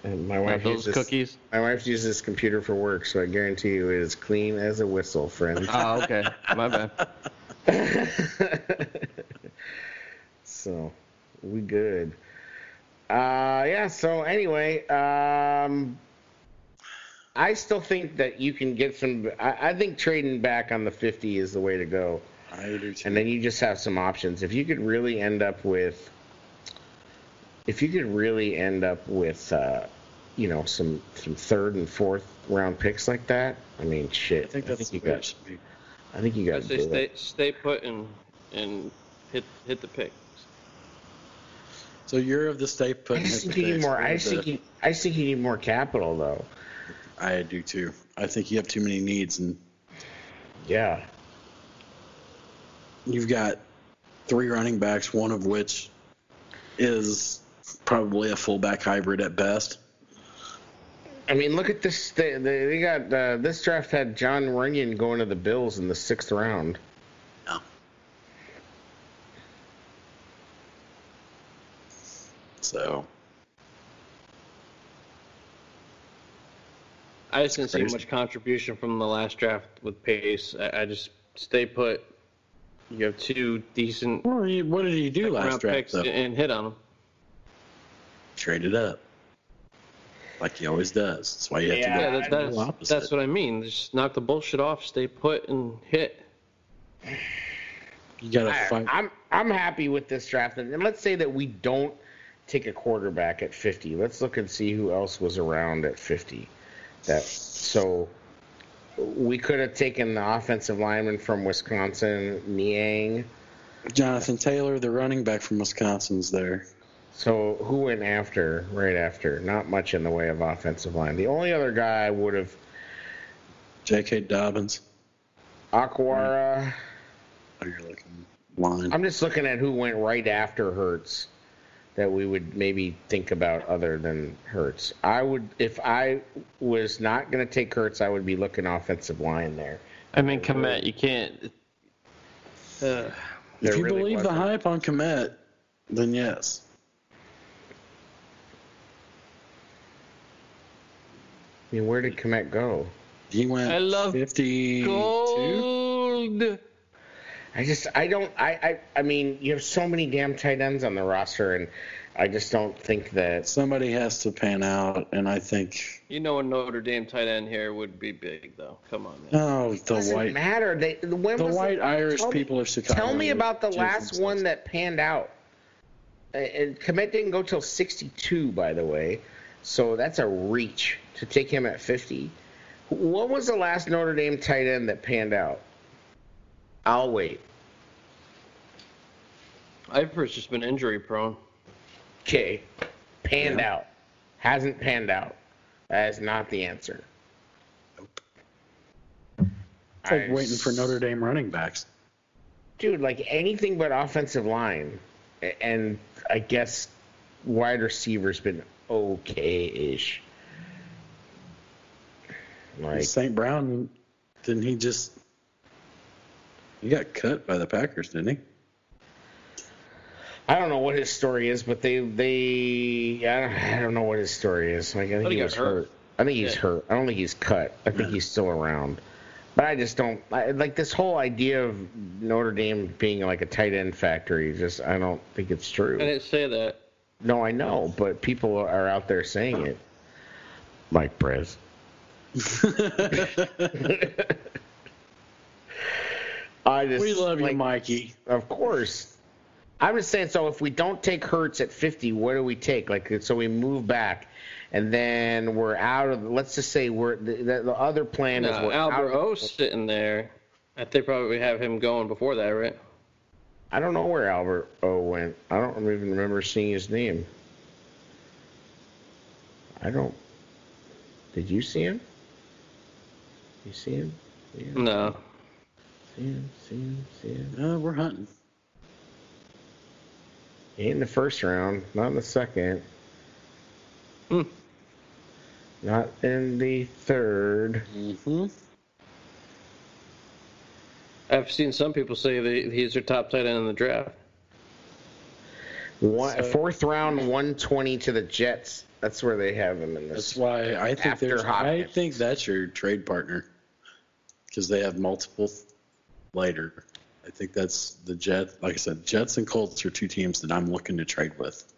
But- and my wife
those
uses
cookies.
my wife uses this computer for work, so I guarantee you it is clean as a whistle, friend.
Oh, okay. My bad.
so we good. Uh, yeah. So anyway, um, I still think that you can get some. I, I think trading back on the fifty is the way to go,
I do too.
and then you just have some options. If you could really end up with, if you could really end up with, uh, you know, some some third and fourth round picks like that. I mean, shit.
I think that's
you
the way it
got.
should be.
I think you
I
got.
say stay stay put and and hit hit the pick.
So you're of the stay
I
put. and
just think you need more. I just think you, I just think you need more capital, though.
I do too. I think you have too many needs, and
Yeah.
you've got three running backs, one of which is probably a fullback hybrid at best.
I mean, look at this. They, they, they got uh, this draft had Jon Runyan going to the Bills in the sixth round.
No. So
I just didn't see much contribution from the last draft with Pace. I, I just stay put. You have two decent
Well, what did he do last draft?
picks and hit on them.
Traded up, like he always does. That's why you have
Yeah,
to
Yeah,
go
that, that's
opposite.
that's what I mean. Just knock the bullshit off, stay put, and hit.
you got to
I,
fight.
I'm I'm happy with this draft, and and let's say that we don't take a quarterback at 50. Let's look and see who else was around at 50. That so we could have taken the offensive lineman from Wisconsin, Niang.
Jonathan Taylor, the running back from Wisconsin's there.
So who went after? Right after? Not much in the way of offensive line. The only other guy I would have
J.K. Dobbins.
Okwara.
Oh, you're looking line.
I'm just looking at who went right after Hurts that we would maybe think about other than Hurts. I would, if I was not going to take Hurts, I would be looking offensive line there.
I mean, Kmet, you can't. Uh,
if you
really
believe the
wasn't.
hype on Kmet, then yes.
I mean, where did Kmet go?
He went
I love
52.
gold.
I just, I don't, I, I, I mean, you have so many damn tight ends on the roster, and I just don't think that.
Somebody has to pan out, and I think
You know, a Notre Dame tight end here would be big, though. Come on, man.
oh, the
doesn't
white,
matter. They, when
the
was
white Irish
tell me-
people of Chicago.
Tell me about the last one that panned out. Uh, And Kmet didn't go till 62, by the way. So that's a reach to take him at 50. What was the last Notre Dame tight end that panned out? I'll wait.
Ivor's just been injury prone.
Okay. Panned
Yeah.
out. Hasn't panned out. That is not the answer.
It's like waiting for Notre Dame running backs.
Dude, like anything but offensive line. And I guess wide receiver's been okay ish. Like,
St. Brown, didn't he just? He got cut by the Packers, didn't he?
I don't know what his story is, but they they I don't, I don't know what his story is. Like I think
Thought
he,
he
was
hurt.
hurt. I think he's
Yeah.
hurt. I don't think he's cut. I think he's still around. But I just don't I, like this whole idea of Notre Dame being like a tight end factory. Just I don't think it's true.
I didn't say that.
No, I know, but people are out there saying it. Mike Prez. I just
we love
like,
you, Mikey.
Of course. I'm just saying. So if we don't take Hurts at 50, what do we take? Like, so we move back, and then we're out of. Let's just say we're the, the, the other plan
No,
is we're
Albert
out,
O sitting there. I think probably have him going before that, right?
I don't know where Albert O went. I don't even remember seeing his name. I don't. Did you see him? You see him? See him?
No.
See him? See him? See him?
Uh, we're hunting.
He ain't in the first round. Not in the second.
Hmm.
Not in the third.
Mm-hmm.
I've seen some people say that he's their top tight end in the draft.
One,
So-
fourth round, 120 to the Jets. That's where they have him in this.
That's why I think
After
there's. I think that's your trade partner because they have multiple later. I think that's the Jets. Like I said, Jets and Colts are two teams that I'm looking to trade with.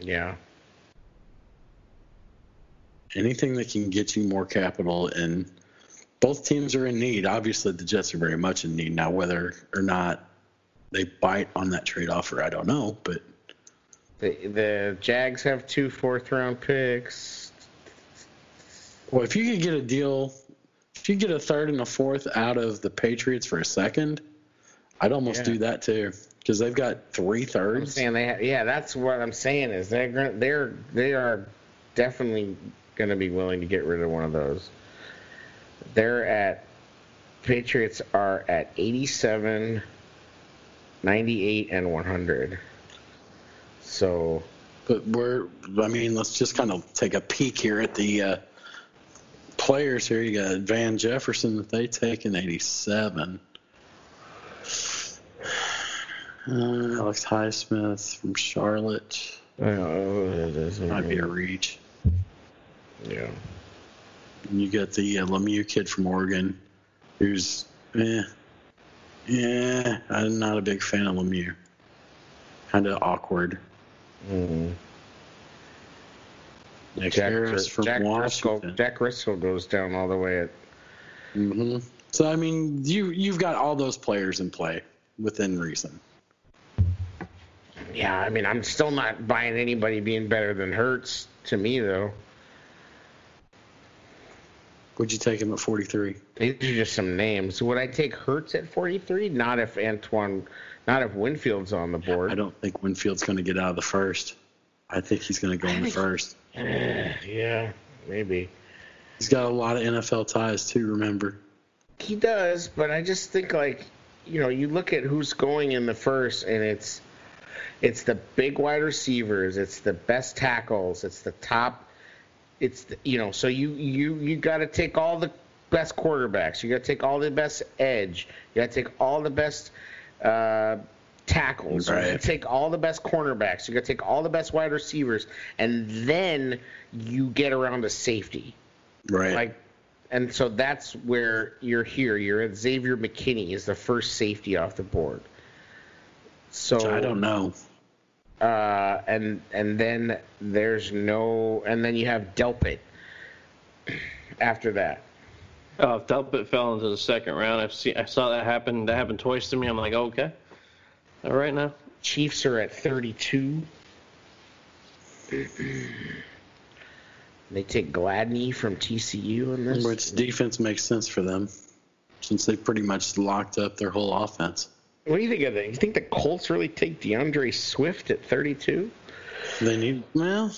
Yeah.
Anything that can get you more capital, and both teams are in need. Obviously, the Jets are very much in need now. Whether or not they bite on that trade offer, I don't know. But
The, the Jags have two fourth round picks.
well, if you could get a deal, if you get a third and a fourth out of the Patriots for a second, I'd almost
Yeah.
do that too because they've got three thirds.
I'm saying they have, yeah, that's what I'm saying is they're they're they are definitely going to be willing to get rid of one of those. They're at Patriots are at 87, 98, and 100. So
But we're, I mean, let's just kind of take a peek here at the uh, players here. You got Van Jefferson that they take in 87. Uh, Alex Highsmith from Charlotte. Oh might be a reach.
yeah.
And you got the uh, Lemieux kid from Oregon, who's, eh, yeah, I'm not a big fan of Lemieux. Kind of awkward.
Mm-hmm.
Nick
Jack,
Harris from
Jack Driscoll,
Washington.
Jack Driscoll goes down all the way at
hmm So I mean, you you've got all those players in play within reason.
Yeah, I mean, I'm still not buying anybody being better than Hurts to me though.
Would you take him at 43?
These are just some names. Would I take Hurts at 43? Not if Antoine, not if Winfield's on the board.
I don't think Winfield's going to get out of the first. I think he's going to go in the first.
yeah, maybe
He's got a lot of NFL ties too. Remember?
he does, but I just think like, you know, you look at who's going in the first, and it's it's the big wide receivers, it's the best tackles, it's the top, it's you know, so you you you got to take all the best quarterbacks, you got to take all the best edge, you got to take all the best. Uh, tackles. You got to take all the best cornerbacks. You got to take all the best wide receivers, and then you get around to safety.
Right.
Like, and so that's where you're here. You're at Xavier McKinney is the first safety off the board. So
I don't know.
Uh, and and then there's no, and then you have Delpit after that.
Oh, if Delpit fell into the second round, I've seen, I saw that happen. That happened twice to me. I'm like, okay, all right now.
Chiefs are at 32. they take Gladney from TCU in this.
Which defense makes sense for them, since they pretty much locked up their whole offense.
What do you think of that? You think the Colts really take DeAndre Swift at 32?
They need well,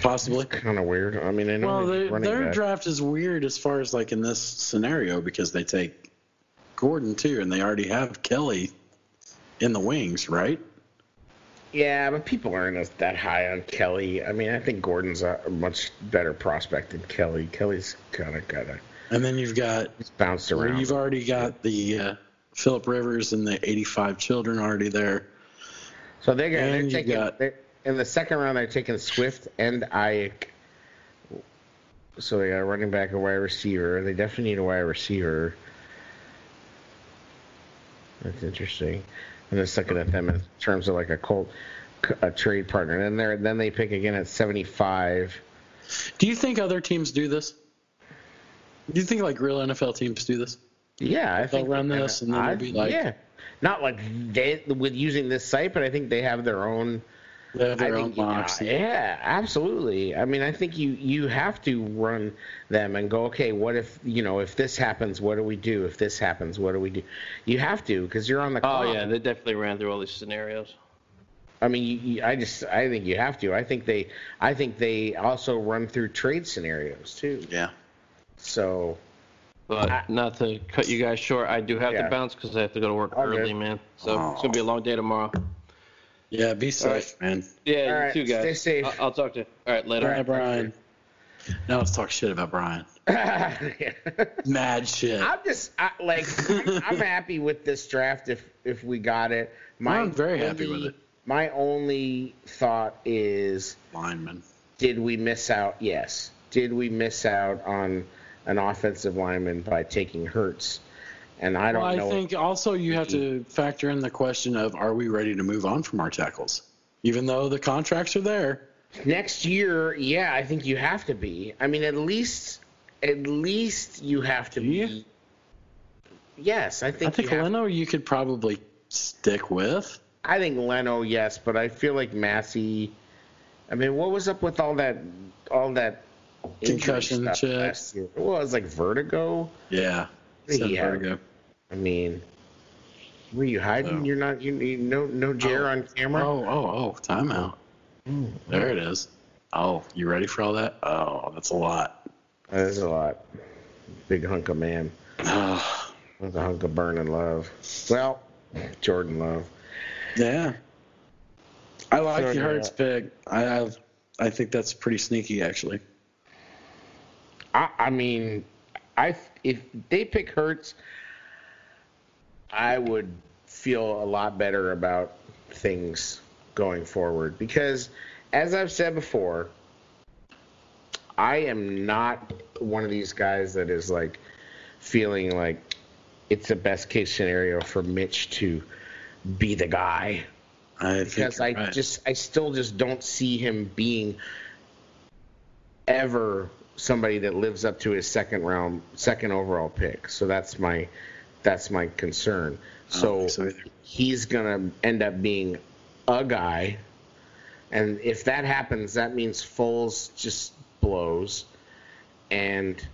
possibly.
Kind of weird. I mean, I know
Well,
he's
they, their
back.
draft is weird as far as like in this scenario because they take Gordon too, and they already have Kelly in the wings, right?
Yeah, but people aren't as that high on Kelly. I mean, I think Gordon's a much better prospect than Kelly. Kelly's kind of got a
And then you've got
he's bounced around.
you've already got the uh, Philip Rivers and the 85 children already there.
so they're gonna, they're taking
got-
they're, in the second round. They're taking Swift and Ike. So they got a running back, a wide receiver. They definitely need a wide receiver. That's interesting. I'm just looking at them in terms of like a Colt, a trade partner. And then they then they pick again at 75.
Do you think other teams do this? Do you think like real NFL teams do this?
Yeah, I
They'll
think
run
they-
this and then
I-
it'll be like-
yeah, not like they with using this site, but I think they have their own.
They have their
I
own
think, yeah,
box.
yeah, absolutely. I mean, I think you you have to run them and go, okay, what if you know if this happens, what do we do? If this happens, what do we do? You have to because you're on the.
Oh yeah, they definitely ran through all these scenarios.
I mean, you, you, I just I think you have to. I think they I think they also run through trade scenarios too.
Yeah.
So
But
I-
not to cut you guys short, I do have
Yeah.
to bounce because I have to go to work
All good.
early, man. So it's gonna be a long day tomorrow.
Yeah, be safe,
right.
man.
Yeah,
All
you
right,
too, guys.
stay safe.
I'll, I'll talk to you. All right, later.
All right, Brian. Now let's talk shit about Brian. Mad shit.
I'm just I, like I'm, I'm happy with this draft if if we got it. My
I'm very happy
only-
with it.
My only thought is,
Lineman.
did we miss out? Yes. Did we miss out on an offensive lineman by taking Hurts? And I don't know.
Well, I
know.
think also you have to factor in the question of are we ready to move on from our tackles? Even though the contracts are there.
Next year, yeah, I think you have to be. I mean, at least, at least you have to be. Yes, I think
I
think. you
Leno you could probably stick with.
I think Leno, yes, but I feel like Massie. I mean, what was up with all that, all that
Concussion shit.
Well, it was like vertigo.
Yeah. Said
Yeah.
Vertigo.
I mean, were you hiding?
Oh.
You're not. You need no no Jer
Oh.
on camera.
Oh, oh, oh, timeout. Hmm. There it is. Oh, you ready for all that? Oh, that's a lot.
That is a lot. Big hunk of man.
Oh,
That's a hunk of burning love. Well, Jordan Love.
yeah. I like the
yeah.
Hurts pick. I have, I think that's pretty sneaky, actually.
I, I mean, I if they pick Hurts, I would feel a lot better about things going forward because, as I've said before, I am not one of these guys that is like feeling like it's the best case scenario for Mitch to be the guy
I think
because I
right.
just I still just don't see him being ever somebody that lives up to his second round second overall pick. So that's my that's my concern. So,
oh, so
he's gonna end up being a guy, and if that happens, that means Foles just blows, and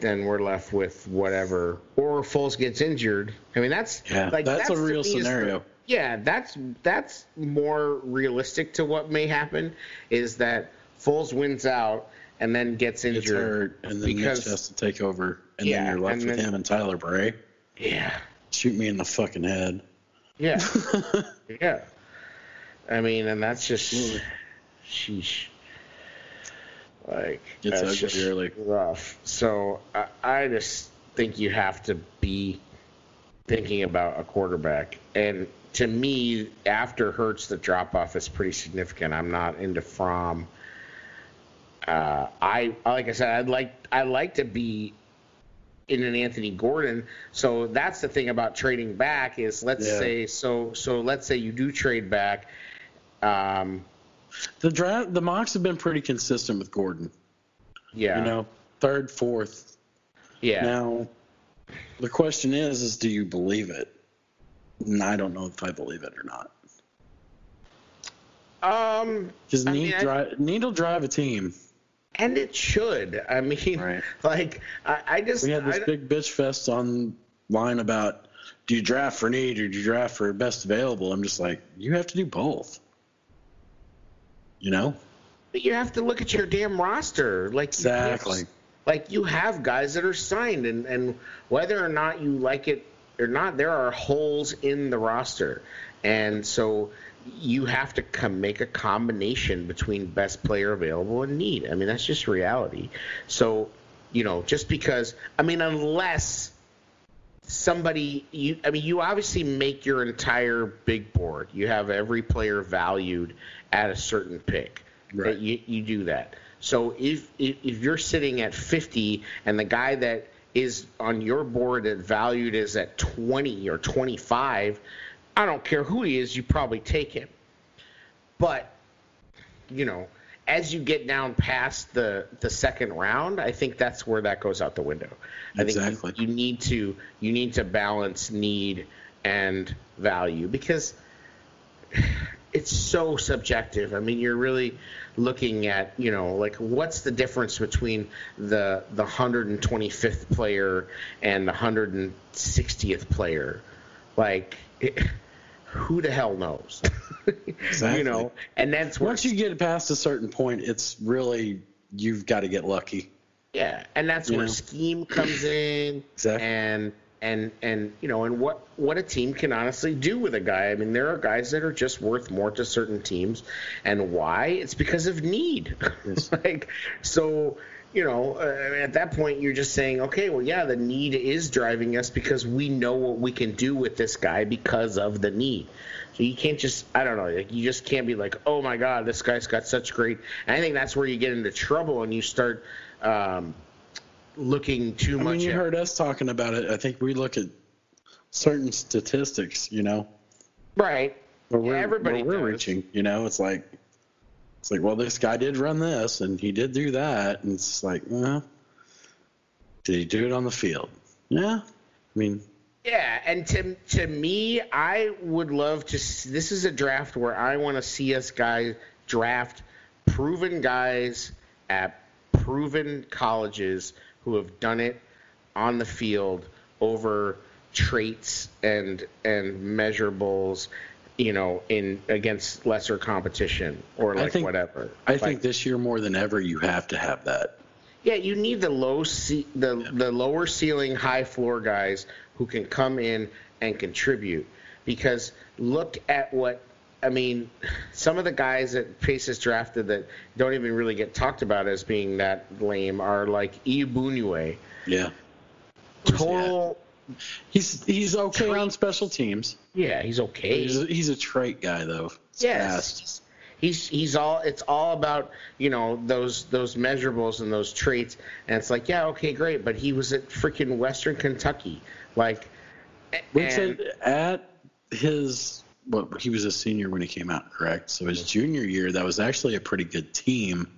then we're left with whatever. Or Foles gets injured. I mean, that's
Yeah,
like
that's a real
is the-
scenario.
yeah, that's that's more realistic to what may happen. Is that Foles wins out and then gets
Gets
injured
hurt, and then
because
Mitch has to take over, and
Yeah,
then you're left with
then-
him and Tyler Bray.
yeah,
Shoot me in the fucking head.
yeah, yeah. I mean, and that's just sheesh. Like
Gets
that's just
early.
rough. So I, I just think you have to be thinking about a quarterback. And to me, after Hurts, the drop off is pretty significant. I'm not into Fromm. Uh, I like I said, I'd like I like to be in an Anthony Gordon. So that's the thing about trading back is let's
Yeah.
say so so let's say you do trade back. Um,
The draft, the mocks have been pretty consistent with Gordon.
yeah,
You know, third, fourth.
yeah.
Now, the question is, is do you believe it? And I don't know if I believe it or not.
um,
Because
I
need,
mean, I-
drive, need will drive a team.
And it should. I mean,
Right.
like I, I just
We had this
I-
big bitch fest online about do you draft for need or do you draft for best available? I'm just like, you have to do both. You know?
But you have to look at your damn roster. Like
Exactly.
Like you have guys that are signed, and and whether or not you like it or not, there are holes in the roster, and so you have to come make a combination between best player available and need. I mean, that's just reality. So, you know, just because I mean, unless somebody you I mean you obviously make your entire big board. You have every player valued at a certain pick.
Right.
you, you do that. So if, if if you're sitting at 50 and the guy that is on your board that valued is at 20 or 25, I don't care who he is, you probably take him. But you know, as you get down past the the second round, I think that's where that goes out the window. I
Exactly.
think you, you need to you need to balance need and value because it's so subjective. I mean, you're really looking at, you know, like what's the difference between the the 125th player and the 160th player? Like it, who the hell knows?
Exactly.
you know, and that's where
Once you get past a certain point, it's really you've got to get lucky.
Yeah, and that's
You
where
know?
scheme comes in,
Exactly.
and and and you know, and what what a team can honestly do with a guy. I mean, there are guys that are just worth more to certain teams, and why? It's because of need.
Yes.
like so. You know, uh, at that point, you're just saying, okay, well, yeah, the need is driving us because we know what we can do with this guy because of the need. So you can't just, I don't know, like you just can't be like, oh my God, this guy's got such great. And I think that's where you get into trouble and you start um, looking too
I
much.
mean, you
at-
heard us talking about it. I think we look at certain statistics, you know,
right?
where we're,
everybody
where we're
does.
reaching. You know, it's like it's like, well, this guy did run this and he did do that, and it's like, well, did he do it on the field? Yeah, I mean,
Yeah, and to to me, I would love to. This is a draft where I want to see us guys draft proven guys at proven colleges who have done it on the field over traits and and measurables, you know, in against lesser competition or
I
like
think-
whatever.
I
Like-
think this year more than ever, you have to have that.
Yeah, you need the low ce- the the lower ceiling, high floor guys who can come in and contribute. Because look at what I mean, some of the guys that Pace has drafted that don't even really get talked about as being that lame are like Iyiegbuniwe.
Yeah,
Total,
he's he's okay
Trait-
on special teams.
yeah, he's okay.
He's a, he's a trait guy though. It's fast.
Yes. He's he's all it's all about, you know, those those measurables and those traits and it's like, yeah, okay, great, but he was at freaking Western Kentucky. Like
We
and-
at his what he was a senior when he came out, correct? So his junior year, that was actually a pretty good team,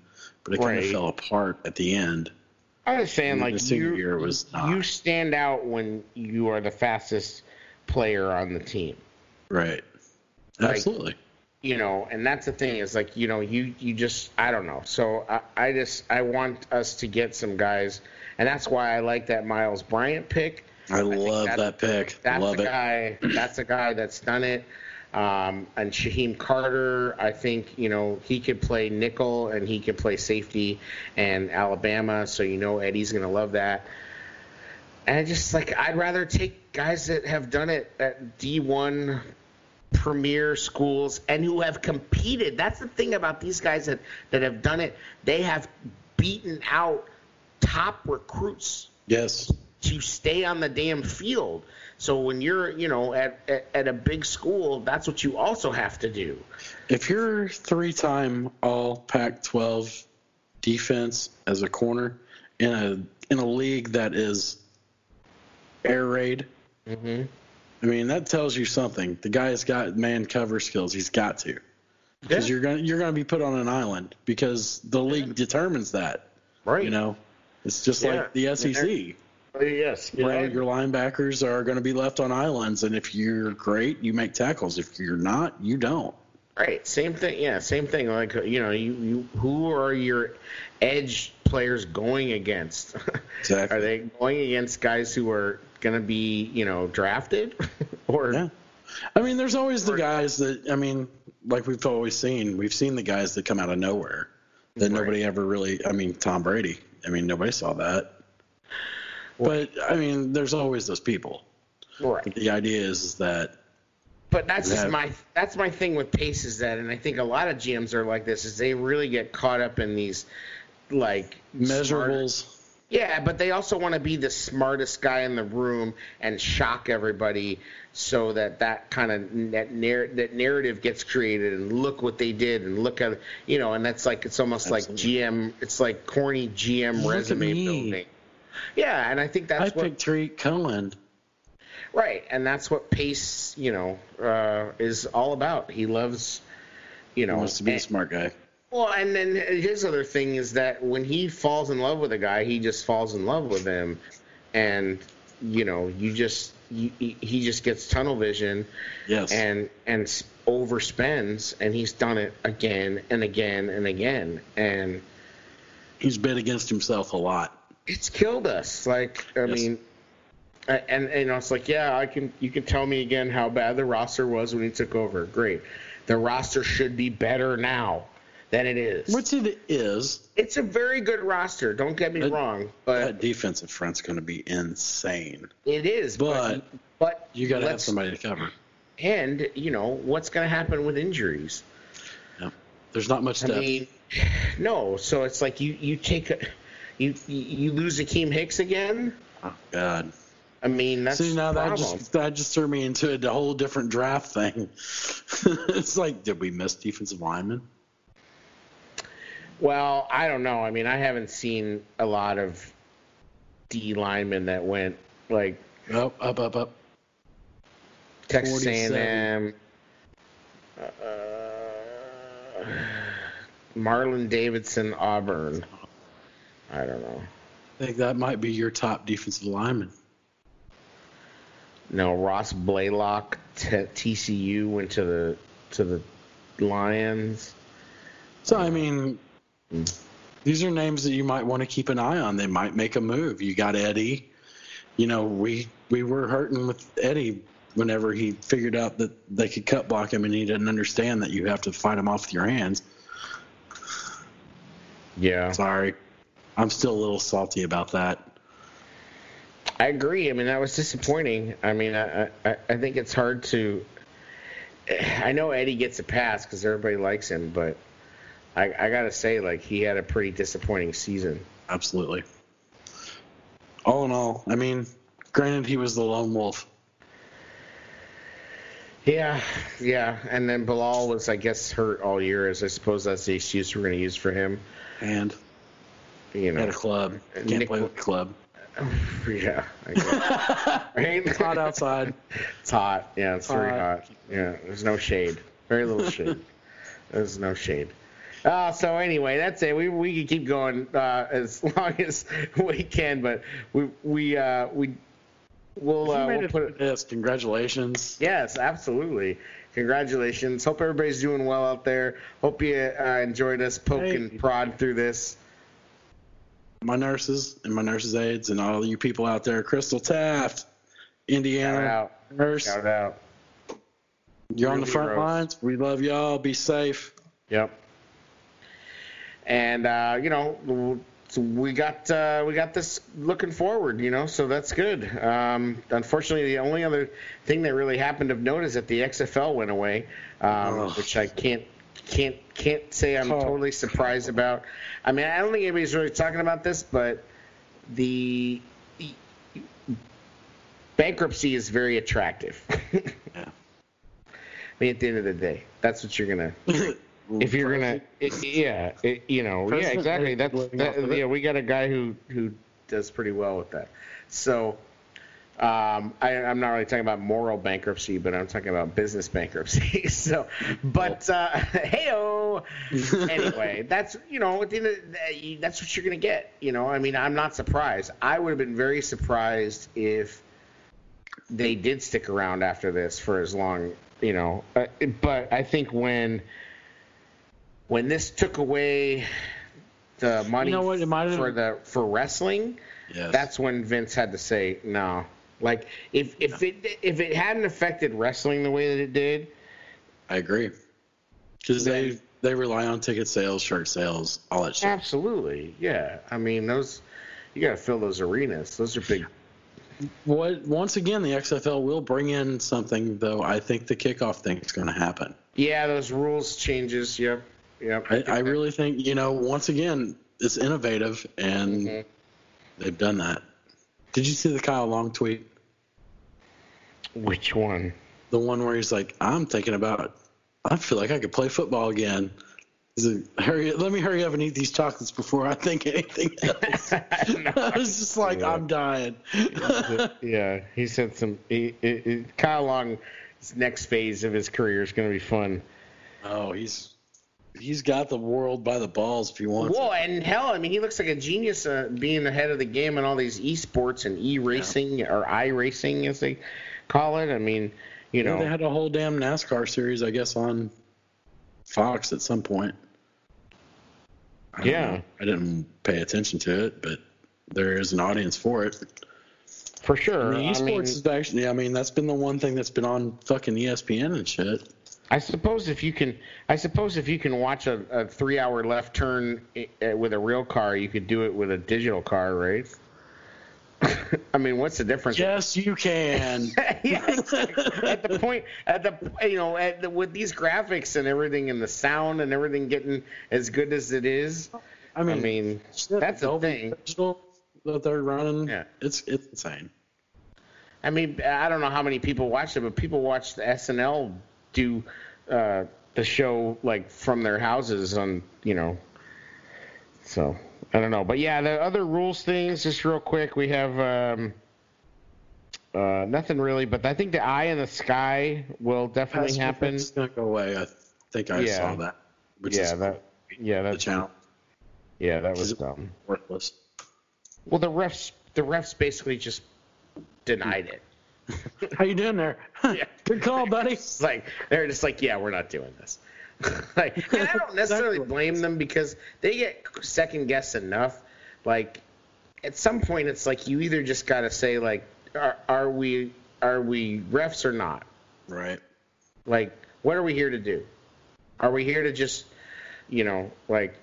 but it kind of fell apart at the end.
I was saying, like you,
year was not.
you stand out when you are the fastest player on the team.
Right.
Like-
Absolutely.
You know, and that's the thing is like you know you you just I don't know. So I, I just I want us to get some guys, and that's why I like that Miles Bryant pick.
I,
think
love
that-
that pick.
That's
love
a
it.
guy. That's a guy that's done it. Um, and Shyheim Carter, I think you know he could play nickel and he could play safety, and Alabama. So you know Eddie's gonna love that. And I just like I'd rather take guys that have done it at D1 premier schools and who have competed. That's the thing about these guys that that have done it. They have beaten out top recruits
Yes.
to stay on the damn field. So when you're, you know, at, at, at a big school, that's what you also have to do.
If you're three-time All Pac-12 defense as a corner in a in a league that is air raid,
Mm-hmm.
I mean that tells you something. The guy's got man cover skills. He's got to. because you're gonna you're gonna be put on an island because the league determines that.
right.
You know, it's just
Yeah.
like the SEC.
Oh, yes.
You know, your linebackers are going to be left on islands, and if you're great, you make tackles. If you're not, you don't.
Right. Same thing. Yeah. Same thing. Like you know, you, you who are your edge players going against?
Exactly.
are they going against guys who are going to be you know drafted or
Yeah. I mean, there's always the guys that I mean, like we've always seen. We've seen the guys that come out of nowhere that
Right.
nobody ever really. I mean, Tom Brady. I mean, nobody saw that. But I mean, there's always those people.
right?
The idea is, that
But that's my that's my thing with pace is that, and I think a lot of GMs are like this is they really get caught up in these like
measurables.
Yeah, but they also want to be the smartest guy in the room and shock everybody, so that that kind of that, narr- that narrative gets created. And look what they did, and look at you know, and that's like it's almost
Absolutely.
like GM. It's like corny GM
Look
resume building. Yeah, and I think
I
that's what
picked Tarik Cohen.
right, and that's what Pace, you know, uh, is all about. He loves, you
He
know,
wants to be
and-
the smart guy.
Well, and then his other thing is that when he falls in love with a guy, he just falls in love with him, and you know, you just you, he he just gets tunnel vision
Yes.
and and overspends, and he's done it again and again and again, and
He's bet against himself a lot.
It's killed us. Like, I
Yes.
mean. And, and you know, it's like, yeah, I can. You can tell me again how bad the roster was when he took over. Great, the roster should be better now than it is.
Which it is.
It's a very good roster. Don't get me
But-
wrong, but
That defensive front's going to be insane.
it is.
But
but
You got to have somebody to cover.
And you know what's going to happen with injuries?
Yeah. There's not much
I
depth.
mean, no. So it's like you you take a, you you lose Akiem Hicks again.
oh, God.
I mean that's
See now that just that just threw me into a whole different draft thing. it's like, did we miss defensive linemen?
Well, I don't know. I mean, I haven't seen a lot of D linemen that went like
Oh, up, up, up.
Texas
47.
A&M, uh, Marlon Davidson, Auburn. I don't know.
I think that might be your top defensive lineman.
No, Ross Blacklock, t- TCU went to the to the Lions.
So I mean, these are names that you might want to keep an eye on. They might make a move. You got Eddie. You know, we we were hurting with Eddie whenever he figured out that they could cut block him, and he didn't understand that you have to fight him off with your hands.
Yeah,
Sorry, I'm still a little salty about that.
I agree. I mean, that was disappointing. I mean, I I, I think it's hard to. I know Eddie gets a pass because everybody likes him, but I, I gotta say, like, he had a pretty disappointing season.
Absolutely. All in all, I mean, granted, he was the lone wolf.
Yeah, yeah. And then Bilal was, I guess, hurt all year, as I suppose that's the excuse we're going to use for him.
And
You
at a club, can't
Nick-
play with the club.
yeah. I guess. right?
It's hot outside.
It's hot. Yeah, it's very
Hot.
hot. Yeah, there's no shade. Very little shade. There's no shade. Uh, so anyway, that's it. We we can keep going uh, as long as we can, but we we uh, we we'll, uh, we'll put it.
this, congratulations.
Yes, absolutely. Congratulations. Hope everybody's doing well out there. Hope you uh, enjoyed us poke
Hey.
and prod through this.
My nurses and my nurses' aides and all you people out there, Crystal Taft,
Shout
Indiana
out.
nurse,
Shout out.
you're on the front
Rose.
lines. We love y'all. Be safe.
Yep. And uh, you know, we got uh, we got this looking forward, you know, so that's good. Um, unfortunately, the only other thing that really happened of note is that the XFL went away, um, which I can't can't can't say I'm
Oh.
totally surprised about. I mean, I don't think anybody's really talking about this, but the bankruptcy is very attractive.
Yeah.
I mean, at the end of the day, that's what you're gonna if you're gonna, it, yeah, it, you know, yeah, exactly. That's that,
off it.
yeah. We got a guy who who does pretty well with that. So, um, I, I'm not really talking about moral bankruptcy, but I'm talking about business bankruptcy. so, but uh, heyo. anyway, that's you know, at the end of the that's what you're gonna get. You know, I mean, I'm not surprised. I would have been very surprised if they did stick around after this for as long, you know. Uh, but I think when when this took away the money
know what, it might have-
for the for wrestling,
Yes.
that's when Vince had to say no. Like if if it if it hadn't affected wrestling the way that it did,
I agree. Because they they rely on ticket sales, shirt sales, all that shit.
absolutely, yeah. I mean those you got to fill those arenas. Those are big.
What once again, the XFL will bring in something though. I think the kickoff thing is going to happen.
Yeah, those rules changes. Yep, yep.
I, I really think you know. Once again, it's innovative, and
Mhm.
they've done that. Did you see the Kyle Long tweet?
Which one?
The one where he's like, "I'm thinking about. I feel like I could play football again." He's like, "Hurry! Let me hurry up and eat these chocolates before I think anything else." I was just like,
Yeah.
"I'm dying."
yeah, he said some. He, he, he- Kyle Long's next phase of his career is going to be fun.
oh, he's he's got the world by the balls if he wants.
Well, and hell, I mean, he looks like a genius uh, being ahead of the game in all these esports and e-racing or i-racing, as they call it. I mean, you
Yeah,
know,
they had a whole damn NASCAR series, I guess, on Fox at some point. I
Yeah.
know. I didn't pay attention to it, but there is an audience for it.
for
I
sure.
mean,
I
esports
mean,
is actually, I mean, that's been the one thing that's been on fucking ESPN and shit.
I suppose if you can, I suppose if you can watch a, a three-hour left turn uh, with a real car, you could do it with a digital car, right? I mean, what's the difference?
Yes, you can.
yeah, exactly. at the point, at the you know, at the, with these graphics and everything, and the sound and everything getting as good as it is,
I
I
mean,
mean, that's the thing.
That they're running.
Yeah.
It's it's insane.
I mean, I don't know how many people watched it, but people watched the SNL do uh, the show like from their houses on, you know. So I don't know, but yeah, the other rules things, just real quick, we have um, uh, nothing really, but I think the eye in the sky will definitely
Pass
happen.
It's gonna go away. I think I
Yeah.
saw that. Which
Yeah,
is
that. Yeah,
the
that's
channel
yeah, that was dumb.
worthless.
Well, the refs, the refs basically just denied it.
How you doing there? yeah. Good call, buddy.
Like they're just like, yeah, we're not doing this. like, and I don't necessarily blame them because they get second guessed enough. Like, at some point, it's like you either just got to say like, are, are we are we refs or not?
Right.
Like, what are we here to do? Are we here to just, you know, like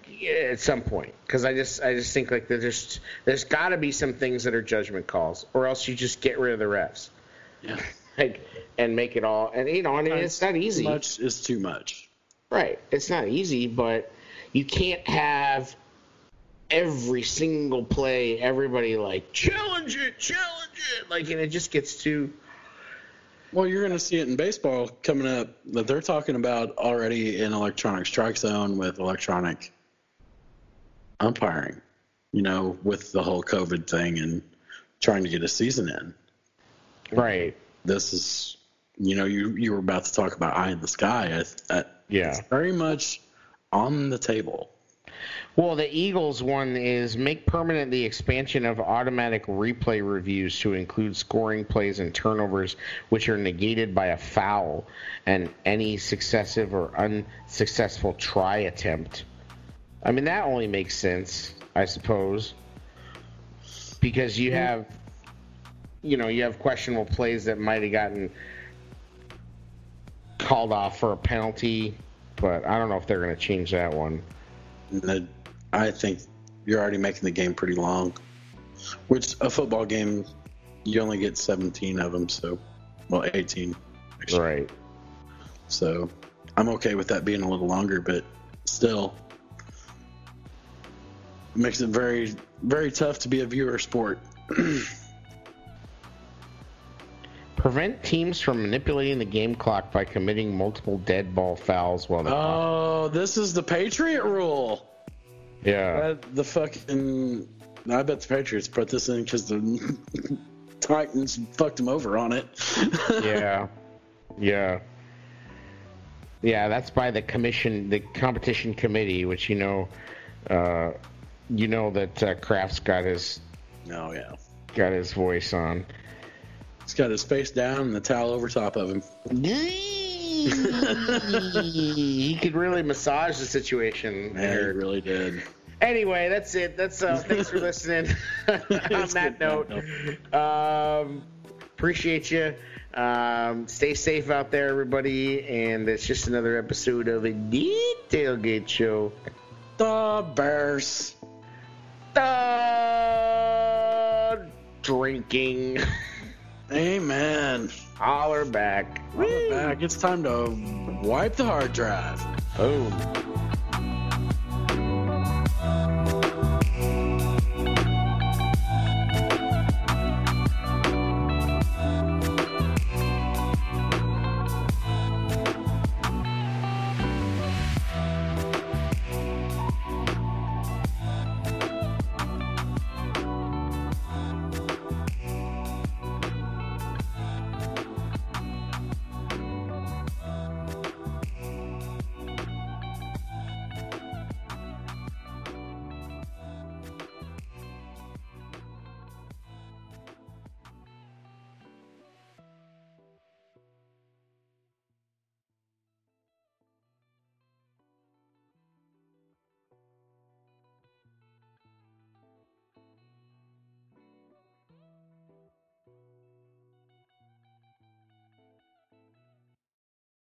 at some point? Because I just I just think like there's just there's got to be some things that are judgment calls, or else you just get rid of the refs,
Yeah.
like and make it all. And you know, I mean, it's not easy.
Too much is too much.
Right. It's not easy, but you can't have every single play, everybody like challenge it, challenge it, like, and it just gets too.
Well, you're going to see it in baseball coming up that they're talking about already in electronic strike zone with electronic umpiring, you know, with the whole COVID thing and trying to get a season in.
Right.
This is, you know, you, you were about to talk about eye in the sky. I, I,
Yeah.
It's very much on the table.
Well, the Eagles one is make permanent the expansion of automatic replay reviews to include scoring plays and turnovers which are negated by a foul and any successive or unsuccessful try attempt. I mean, that only makes sense, I suppose, because you mm-hmm. have, you know, you have questionable plays that might have gotten called off for a penalty, but I don't know if they're going to change that one.
I think you're already making the game pretty long, which a football game, you only get 17 of them, so, well, 18. actually.
Right.
So I'm okay with that being a little longer, but still makes it very, very tough to be a viewer sport.
Prevent teams from manipulating the game clock by committing multiple dead ball fouls while the clock.
Oh, this is the Patriot rule.
Yeah.
Uh, the fucking. I bet the Patriots put this in because the Titans fucked them over on it.
yeah. Yeah. Yeah, that's by the commission, the competition committee, which you know, uh, you know that uh, Kraft's got his
oh, yeah.
got his voice on.
He's got his face down and the towel over top of him.
he could really massage the situation.
Yeah, he really did.
Anyway, that's it. That's uh, thanks for listening. On that note, um, appreciate you. Um, stay safe out there, everybody. And it's just another episode of a Tailgate Show.
The Bears.
The drinking.
Amen.
Holler back.
Welcome back. It's time to wipe the hard drive.
Boom.